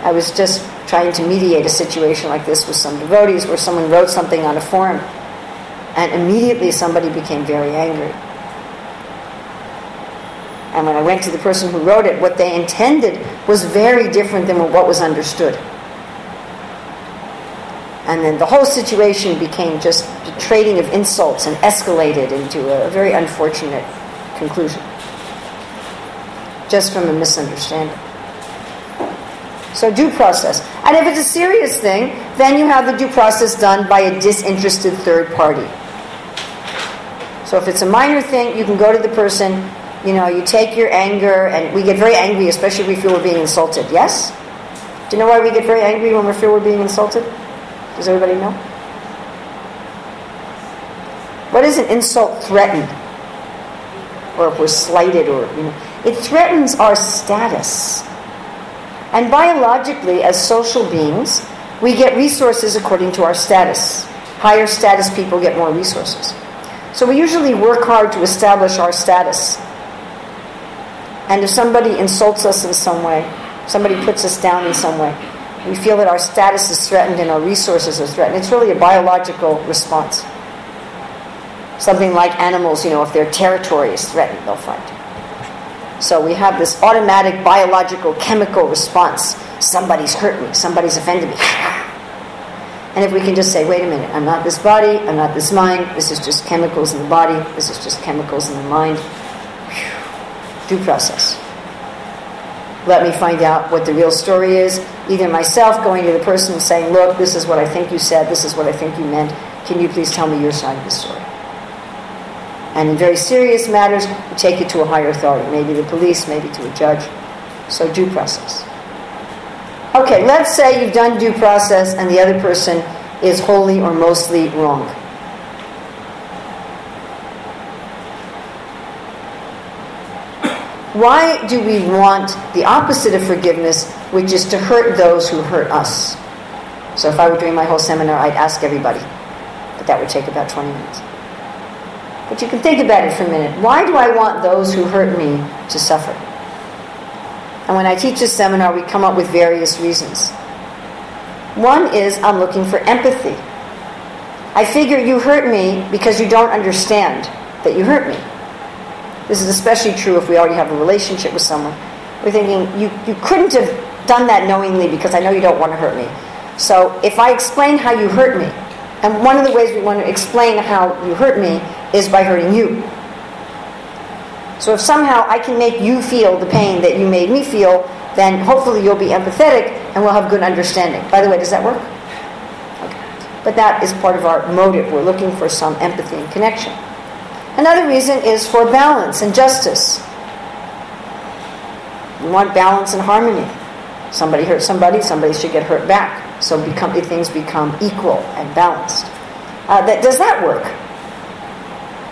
I was just trying to mediate a situation like this with some devotees where someone wrote something on a forum and immediately somebody became very angry. And when I went to the person who wrote it, what they intended was very different than what was understood. And then the whole situation became just a trading of insults and escalated into a very unfortunate conclusion. Just from a misunderstanding. So, due process. And if it's a serious thing, then you have the due process done by a disinterested third party. So, if it's a minor thing, you can go to the person, you know, you take your anger, and we get very angry, especially if we feel we're being insulted. Yes? Do you know why we get very angry when we feel we're being insulted? Does everybody know? What is an insult threaten? Or if we're slighted or, you know, it threatens our status. And biologically, as social beings, we get resources according to our status. Higher status people get more resources. So we usually work hard to establish our status. And if somebody insults us in some way, somebody puts us down in some way, we feel that our status is threatened and our resources are threatened. It's really a biological response. Something like animals, you know, if their territory is threatened, they'll fight. So we have this automatic biological chemical response. Somebody's hurt me, somebody's offended me. And if we can just say, wait a minute, I'm not this body, I'm not this mind, this is just chemicals in the body, this is just chemicals in the mind. Due process let me find out what the real story is. Either myself going to the person and saying, Look, this is what I think you said, this is what I think you meant. Can you please tell me your side of the story? And in very serious matters, we take it to a higher authority, maybe the police, maybe to a judge. So, due process. Okay, let's say you've done due process and the other person is wholly or mostly wrong. Why do we want the opposite of forgiveness, which is to hurt those who hurt us? So if I were doing my whole seminar, I'd ask everybody, but that would take about 20 minutes. But you can think about it for a minute. Why do I want those who hurt me to suffer? And when I teach a seminar, we come up with various reasons. One is I'm looking for empathy. I figure you hurt me because you don't understand that you hurt me. This is especially true if we already have a relationship with someone. We're thinking, you, you couldn't have done that knowingly because I know you don't want to hurt me. So if I explain how you hurt me, and one of the ways we want to explain how you hurt me is by hurting you. So if somehow I can make you feel the pain that you made me feel, then hopefully you'll be empathetic and we'll have good understanding. By the way, does that work? Okay. But that is part of our motive. We're looking for some empathy and connection. Another reason is for balance and justice. We want balance and harmony. Somebody hurt somebody, somebody should get hurt back. So become, things become equal and balanced. Uh, that, does that work?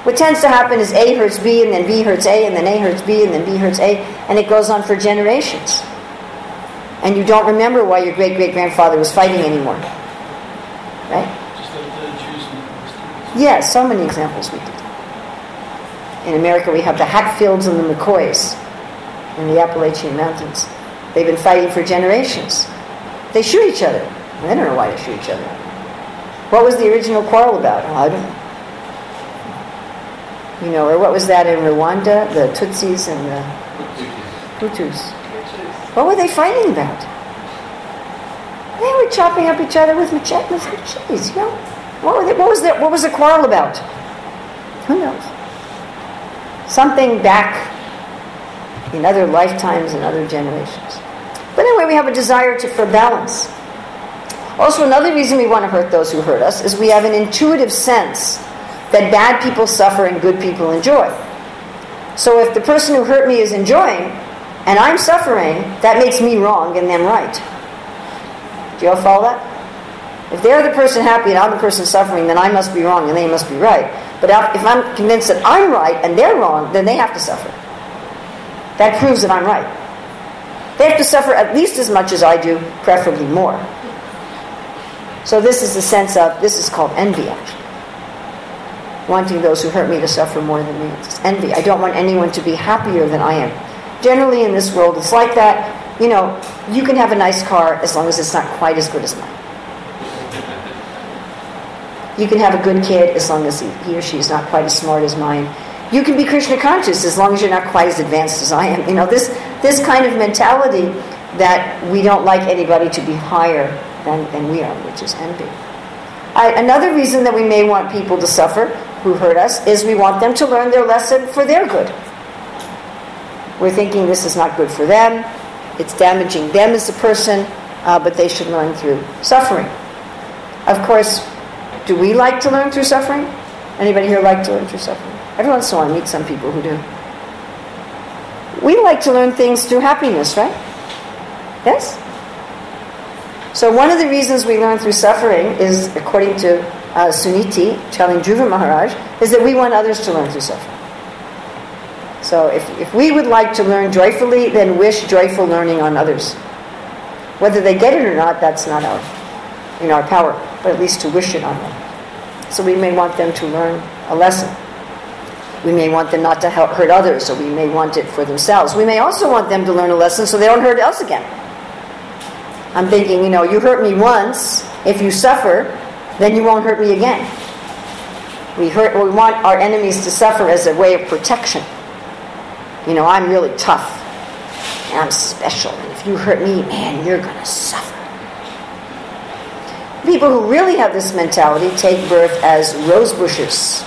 What tends to happen is A hurts B, and then B hurts A, and then A hurts B, and then B hurts A, and it goes on for generations. And you don't remember why your great great grandfather was fighting anymore. Right? Yes, so many examples we did. In America, we have the Hatfields and the McCoys in the Appalachian Mountains. They've been fighting for generations. They shoot each other. I don't know why they shoot each other. What was the original quarrel about? I don't know. You know, or what was that in Rwanda? The Tutsis and the Hutus. What were they fighting about? They were chopping up each other with machetes. You know, what, they, what was that? What was the quarrel about? Who knows? Something back in other lifetimes and other generations. But anyway, we have a desire to, for balance. Also, another reason we want to hurt those who hurt us is we have an intuitive sense that bad people suffer and good people enjoy. So if the person who hurt me is enjoying and I'm suffering, that makes me wrong and them right. Do you all follow that? If they're the person happy and I'm the person suffering, then I must be wrong and they must be right. But if I'm convinced that I'm right and they're wrong, then they have to suffer. That proves that I'm right. They have to suffer at least as much as I do, preferably more. So this is the sense of, this is called envy actually. Wanting those who hurt me to suffer more than me. It's envy. I don't want anyone to be happier than I am. Generally in this world it's like that. You know, you can have a nice car as long as it's not quite as good as mine. You can have a good kid as long as he or she is not quite as smart as mine. You can be Krishna conscious as long as you're not quite as advanced as I am. You know, this this kind of mentality that we don't like anybody to be higher than, than we are, which is envy. I, another reason that we may want people to suffer who hurt us is we want them to learn their lesson for their good. We're thinking this is not good for them, it's damaging them as a person, uh, but they should learn through suffering. Of course, do we like to learn through suffering? Anybody here like to learn through suffering? Every once in a while, I meet some people who do. We like to learn things through happiness, right? Yes? So one of the reasons we learn through suffering is, according to uh, Suniti, telling Dhruva Maharaj, is that we want others to learn through suffering. So if, if we would like to learn joyfully, then wish joyful learning on others. Whether they get it or not, that's not our, in our power, but at least to wish it on them. So we may want them to learn a lesson. We may want them not to hurt others, or we may want it for themselves. We may also want them to learn a lesson so they don't hurt us again. I'm thinking, you know, you hurt me once. If you suffer, then you won't hurt me again. We hurt. We want our enemies to suffer as a way of protection. You know, I'm really tough. And I'm special. And if you hurt me, man, you're to suffer. People who really have this mentality take birth as rose bushes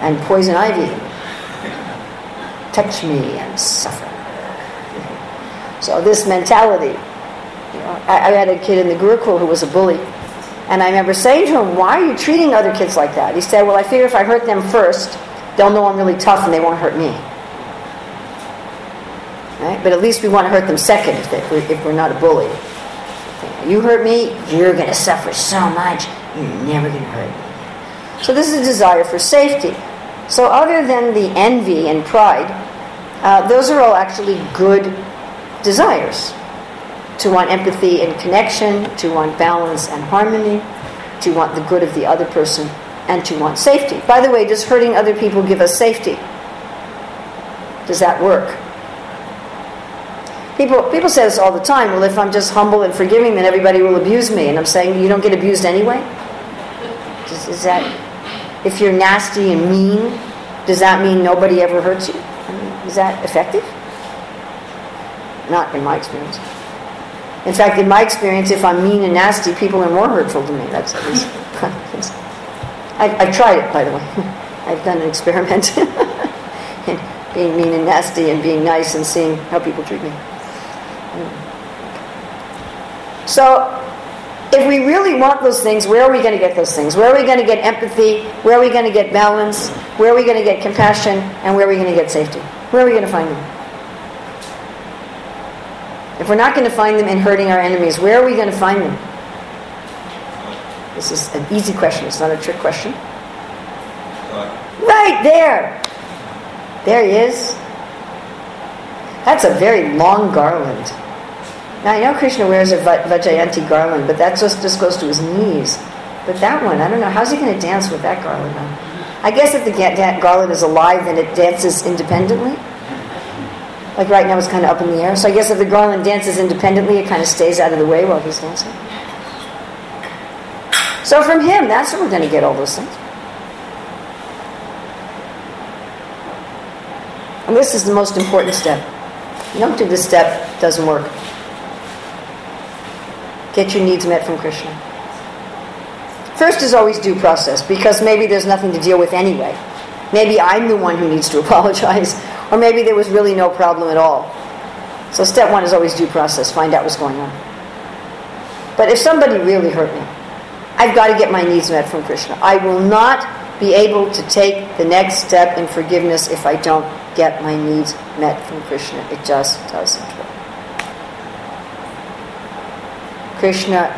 and poison ivy. Touch me and suffer. So this mentality, I, I, had a kid in the Gurukul who was a bully, and I remember saying to him, "Why are you treating other kids like that?" He said, "Well, I figure if I hurt them first, they'll know I'm really tough and they won't hurt me." Right? But at least we want to hurt them second if, they, if we're not a bully. You hurt me, you're going to suffer so much, you're never going to hurt me. So this is a desire for safety. So, other than the envy and pride, uh, those are all actually good desires. To want empathy and connection, to want balance and harmony, to want the good of the other person, and to want safety. By the way, does hurting other people give us safety? Does that work? People, people say this all the time. Well, if I'm just humble and forgiving, then everybody will abuse me. And I'm saying, you don't get abused anyway? Is, that if you're nasty and mean, does that mean nobody ever hurts you? I mean, is that effective? Not in my experience. In fact, in my experience, if I'm mean and nasty, people are more hurtful to me. That's at least. I, I've tried it, by the way. I've done an experiment in being mean and nasty and being nice and seeing how people treat me. Mm. So, if we really want those things, where are we going to get those things? Where are we going to get empathy? Where are we going to get balance? Where are we going to get compassion? And where are we going to get safety? Where are we going to find them? If we're not going to find them in hurting our enemies, where are we going to find them? This is an easy question. It's not a trick question. Right there. There he is. That's a very long garland. Now I know Krishna wears a Vaijayanti garland, but that just, just goes to his knees. But that one, I don't know. How's he going to dance with that garland on? I guess if the garland is alive, then it dances independently. Like right now, it's kind of up in the air. So I guess if the garland dances independently, it kind of stays out of the way while he's dancing. So from him, that's where we're going to get all those things. And this is the most important step. You don't do this step, doesn't work. Get your needs met from Krishna. First is always due process, because maybe there's nothing to deal with anyway. Maybe I'm the one who needs to apologize, or maybe there was really no problem at all. So step one is always due process. Find out what's going on. But if somebody really hurt me, I've got to get my needs met from Krishna. I will not be able to take the next step in forgiveness if I don't get my needs met from Krishna. It just doesn't work. Krishna,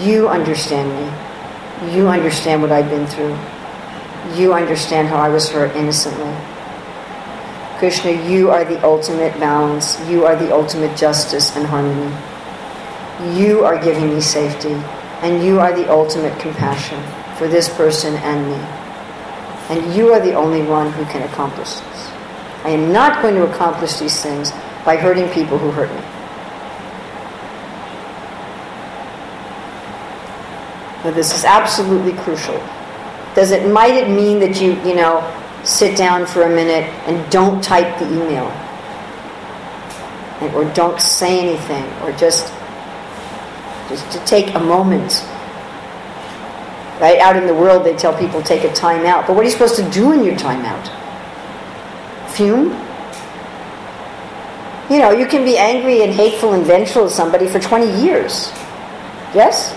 you understand me. You understand what I've been through. You understand how I was hurt innocently. Krishna, you are the ultimate balance. You are the ultimate justice and harmony. You are giving me safety, and you are the ultimate compassion for this person and me. And you are the only one who can accomplish this. I am not going to accomplish these things by hurting people who hurt me. But this is absolutely crucial. Does it might it mean that you, you know, sit down for a minute and don't type the email. Or don't say anything or just just to take a moment. Right? Out in the world they tell people take a time out. But what are you supposed to do in your time out? Fume? You know you can be angry and hateful and vengeful to somebody for 20 years. Yes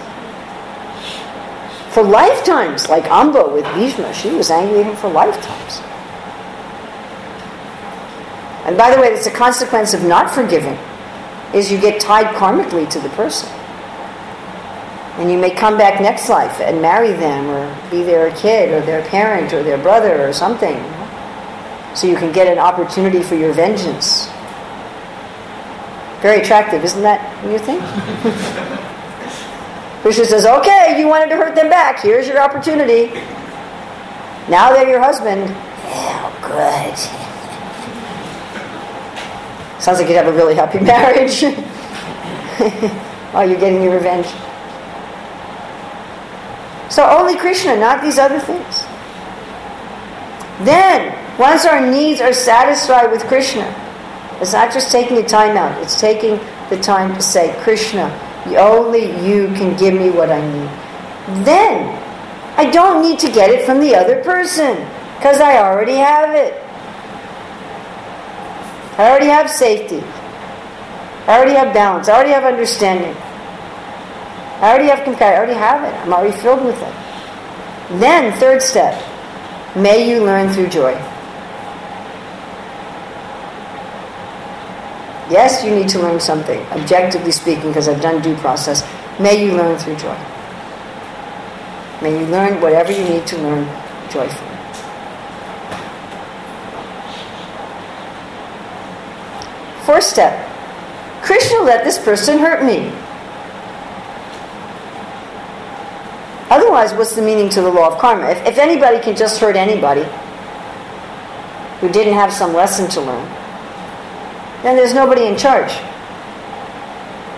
for lifetimes, like Amba with Bhishma. She was angry at him for lifetimes. And by the way, that's a consequence of not forgiving, is you get tied karmically to the person. And you may come back next life and marry them or be their kid or their parent or their brother or something. So you can get an opportunity for your vengeance. Very attractive, isn't that what you think? Krishna says, okay, you wanted to hurt them back. Here's your opportunity. Now they're your husband. Oh, good. Sounds like you'd have a really happy marriage. oh, you're getting your revenge. So only Krishna, not these other things. Then, once our needs are satisfied with Krishna, it's not just taking a time out, it's taking the time to say, Krishna, only you can give me what I need. Then I don't need to get it from the other person because I already have it. I already have safety. I already have balance. I already have understanding. I already have compassion. I already have it. I'm already filled with it. Then, third step, may you learn through joy. Yes, you need to learn something, objectively speaking, because I've done due process. May you learn through joy. May you learn whatever you need to learn joyfully. Fourth step Krishna let this person hurt me. Otherwise, what's the meaning to the law of karma? If, if anybody can just hurt anybody who didn't have some lesson to learn, then there's nobody in charge.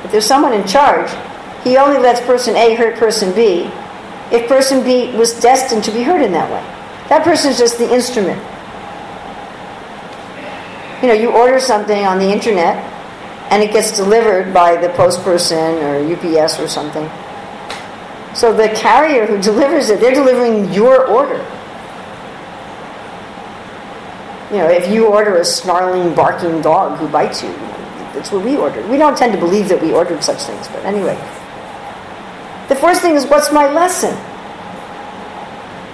If there's someone in charge, he only lets person A hurt person B if person B was destined to be hurt in that way. That person is just the instrument. You know, you order something on the internet and it gets delivered by the post person or UPS or something. So the carrier who delivers it, they're delivering your order. You know, if you order a snarling, barking dog who bites you, that's what we ordered. We don't tend to believe that we ordered such things, but anyway. The first thing is, what's my lesson?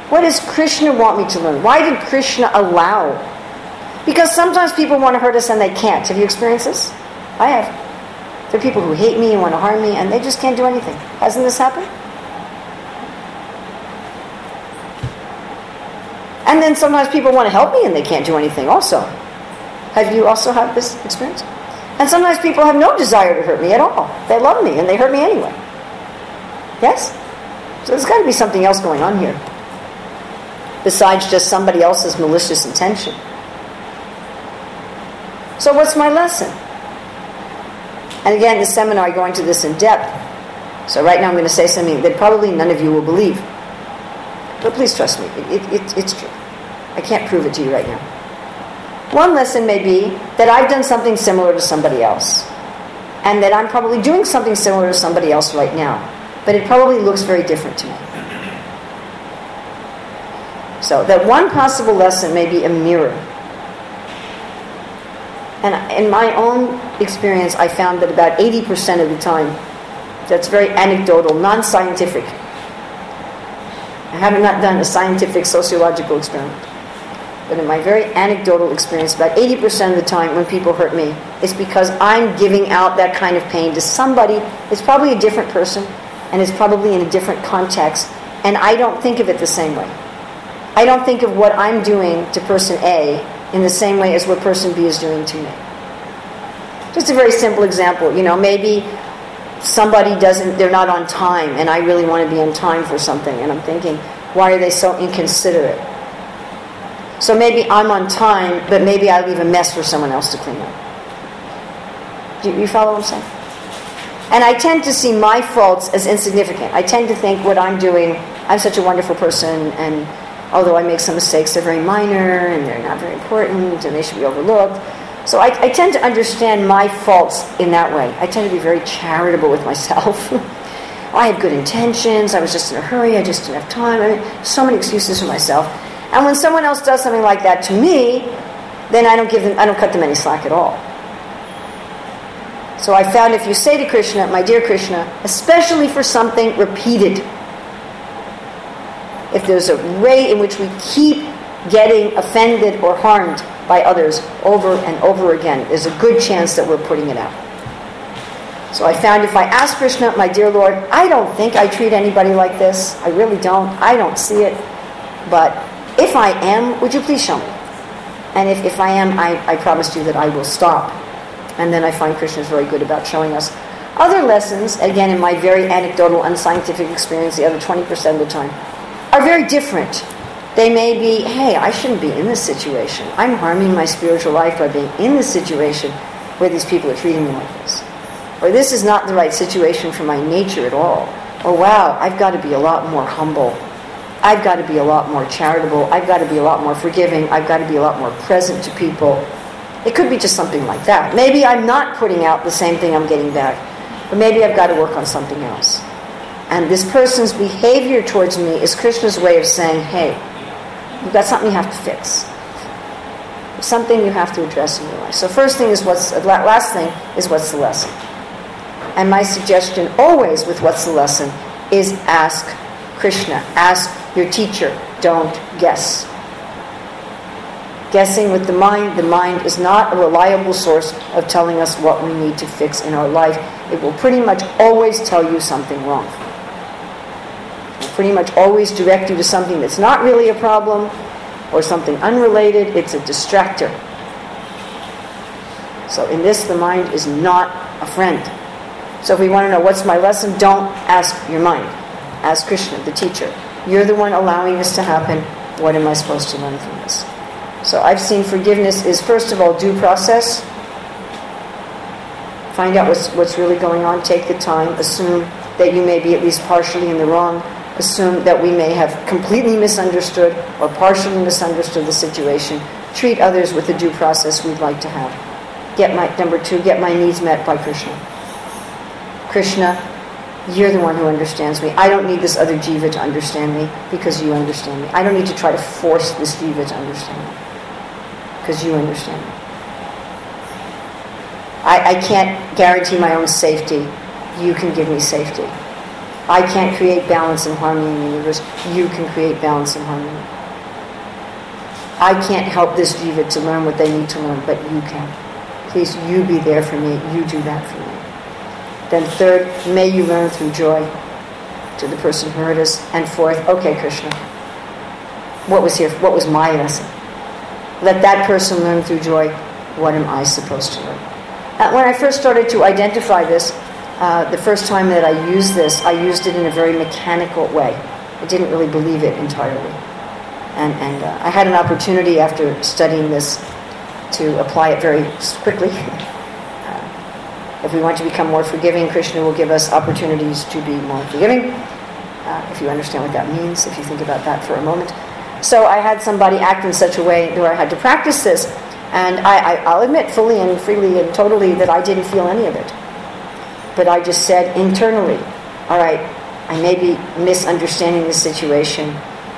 What does Krishna want me to learn? Why did Krishna allow? Because sometimes people want to hurt us and they can't. Have you experienced this? I have. There are people who hate me and want to harm me and they just can't do anything. Hasn't this happened? And then sometimes people want to help me and they can't do anything also. Have you also had this experience? And sometimes people have no desire to hurt me at all. They love me and they hurt me anyway. Yes? So there's got to be something else going on here. Besides just somebody else's malicious intention. So what's my lesson? And again, the seminar, I go into this in depth. So right now I'm going to say something that probably none of you will believe. But please trust me, it, it, it's true. I can't prove it to you right now. One lesson may be that I've done something similar to somebody else. And that I'm probably doing something similar to somebody else right now. But it probably looks very different to me. So that one possible lesson may be a mirror. And in my own experience, I found that about 80% of the time, that's very anecdotal, non scientific. I have not done a scientific sociological experiment. But in my very anecdotal experience, about 80% of the time when people hurt me, it's because I'm giving out that kind of pain to somebody. It's probably a different person, and it's probably in a different context, and I don't think of it the same way. I don't think of what I'm doing to person A in the same way as what person B is doing to me. Just a very simple example. You know, maybe somebody doesn't, they're not on time, and I really want to be on time for something, and I'm thinking, why are they so inconsiderate? So maybe I'm on time, but maybe I leave a mess for someone else to clean up. Do you follow what I'm saying? And I tend to see my faults as insignificant. I tend to think what I'm doing, I'm such a wonderful person, and although I make some mistakes, they're very minor and they're not very important and they should be overlooked. So I, I tend to understand my faults in that way. I tend to be very charitable with myself. I had good intentions, I was just in a hurry, I just didn't have time. I mean, so many excuses for myself. And when someone else does something like that to me, then I don't give them, I don't cut them any slack at all. So I found if you say to Krishna, my dear Krishna, especially for something repeated, if there's a way in which we keep getting offended or harmed by others over and over again, there's a good chance that we're putting it out. So I found if I ask Krishna, my dear Lord, I don't think I treat anybody like this. I really don't. I don't see it. But if I am, would you please show me? And if, if I am, I, I promised you that I will stop. And then I find Krishna is very good about showing us other lessons, again, in my very anecdotal, unscientific experience, the other 20% of the time, are very different. They may be, hey, I shouldn't be in this situation. I'm harming my spiritual life by being in this situation where these people are treating me like this. Or this is not the right situation for my nature at all. Or wow, I've got to be a lot more humble I've got to be a lot more charitable. I've got to be a lot more forgiving. I've got to be a lot more present to people. It could be just something like that. Maybe I'm not putting out the same thing I'm getting back, but maybe I've got to work on something else. And this person's behavior towards me is Krishna's way of saying, hey, you've got something you have to fix. Something you have to address in your life. So first thing is what's last thing is what's the lesson. And my suggestion always with what's the lesson is ask Krishna. Ask your teacher. Don't guess. Guessing with the mind, the mind is not a reliable source of telling us what we need to fix in our life. It will pretty much always tell you something wrong. It will pretty much always direct you to something that's not really a problem or something unrelated. It's a distractor. So in this, the mind is not a friend. So if we want to know what's my lesson, don't ask your mind. Ask Krishna, the teacher. You're the one allowing this to happen. What am I supposed to learn from this? So I've seen forgiveness is, first of all, due process. Find out what's, what's really going on. Take the time. Assume that you may be at least partially in the wrong. Assume that we may have completely misunderstood or partially misunderstood the situation. Treat others with the due process we'd like to have. get my number two, get my needs met by Krishna. Krishna, you're the one who understands me. I don't need this other jiva to understand me because you understand me. I don't need to try to force this jiva to understand me because you understand me. I, I can't guarantee my own safety. You can give me safety. I can't create balance and harmony in the universe. You can create balance and harmony. I can't help this jiva to learn what they need to learn, but you can. Please, you be there for me. You do that for me. Then third, may you learn through joy to the person who hurt us. And fourth, okay, Krishna, what was here? What was my lesson? Let that person learn through joy. What am I supposed to learn? Uh, when I first started to identify this, uh, the first time that I used this, I used it in a very mechanical way. I didn't really believe it entirely. And, and uh, I had an opportunity after studying this to apply it very quickly. If we want to become more forgiving, Krishna will give us opportunities to be more forgiving. Uh, if you understand what that means, if you think about that for a moment. So I had somebody act in such a way where I had to practice this. And I, I, I'll admit fully and freely and totally that I didn't feel any of it. But I just said internally, all right, I may be misunderstanding the situation.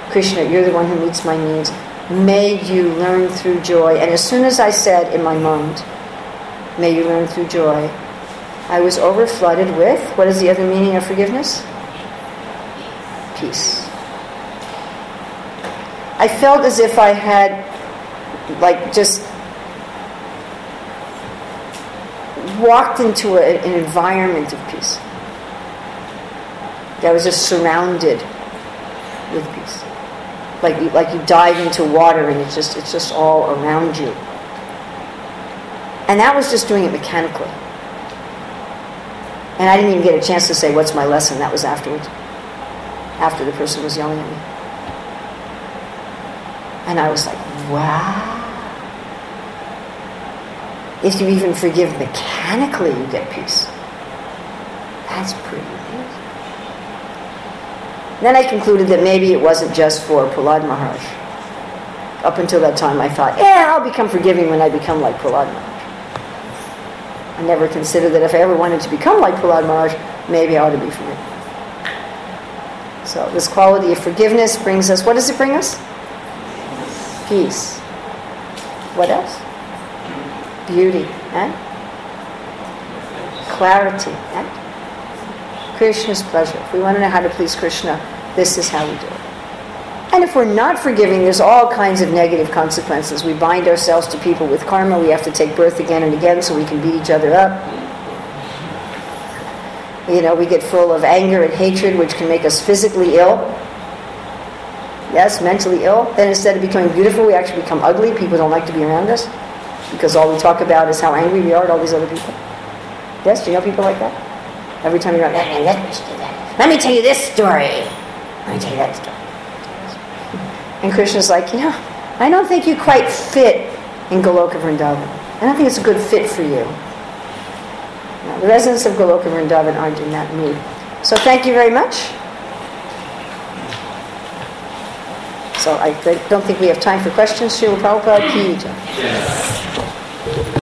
Krishna, you're the one who meets my needs. May you learn through joy. And as soon as I said in my mind, may you learn through joy, I was overflooded with, what is the other meaning of forgiveness? Peace. I felt as if I had, like, just walked into a, an environment of peace. I was just surrounded with peace. Like you, like you dive into water and it's just, it's just all around you. And that was just doing it mechanically. And I didn't even get a chance to say, What's my lesson? That was afterwards, after the person was yelling at me. And I was like, Wow. If you even forgive mechanically, you get peace. That's pretty amazing. Then I concluded that maybe it wasn't just for Prahlad Maharaj. Up until that time, I thought, yeah, I'll become forgiving when I become like Prahlad Maharaj. Never considered that if I ever wanted to become like Prahlad Maharaj, maybe I ought to be forgiven. So this quality of forgiveness brings us, what does it bring us? Peace. What else? Beauty. Eh? Clarity. Eh? Krishna's pleasure. If we want to know how to please Krishna, this is how we do it. And if we're not forgiving, there's all kinds of negative consequences. We bind ourselves to people with karma. We have to take birth again and again so we can beat each other up. You know, we get full of anger and hatred, which can make us physically ill. Yes, mentally ill. Then instead of becoming beautiful, we actually become ugly. People don't like to be around us because all we talk about is how angry we are at all these other people. Yes, do you know people like that? Every time you're around, let me. Let me tell you this story. Let me tell you that story. And Krishna's like, you know, I don't think you quite fit in Goloka Vrindavan. I don't think it's a good fit for you. Now, the residents of Goloka Vrindavan aren't in that mood. So thank you very much. So I don't think we have time for questions. Srila Prabhupada, ki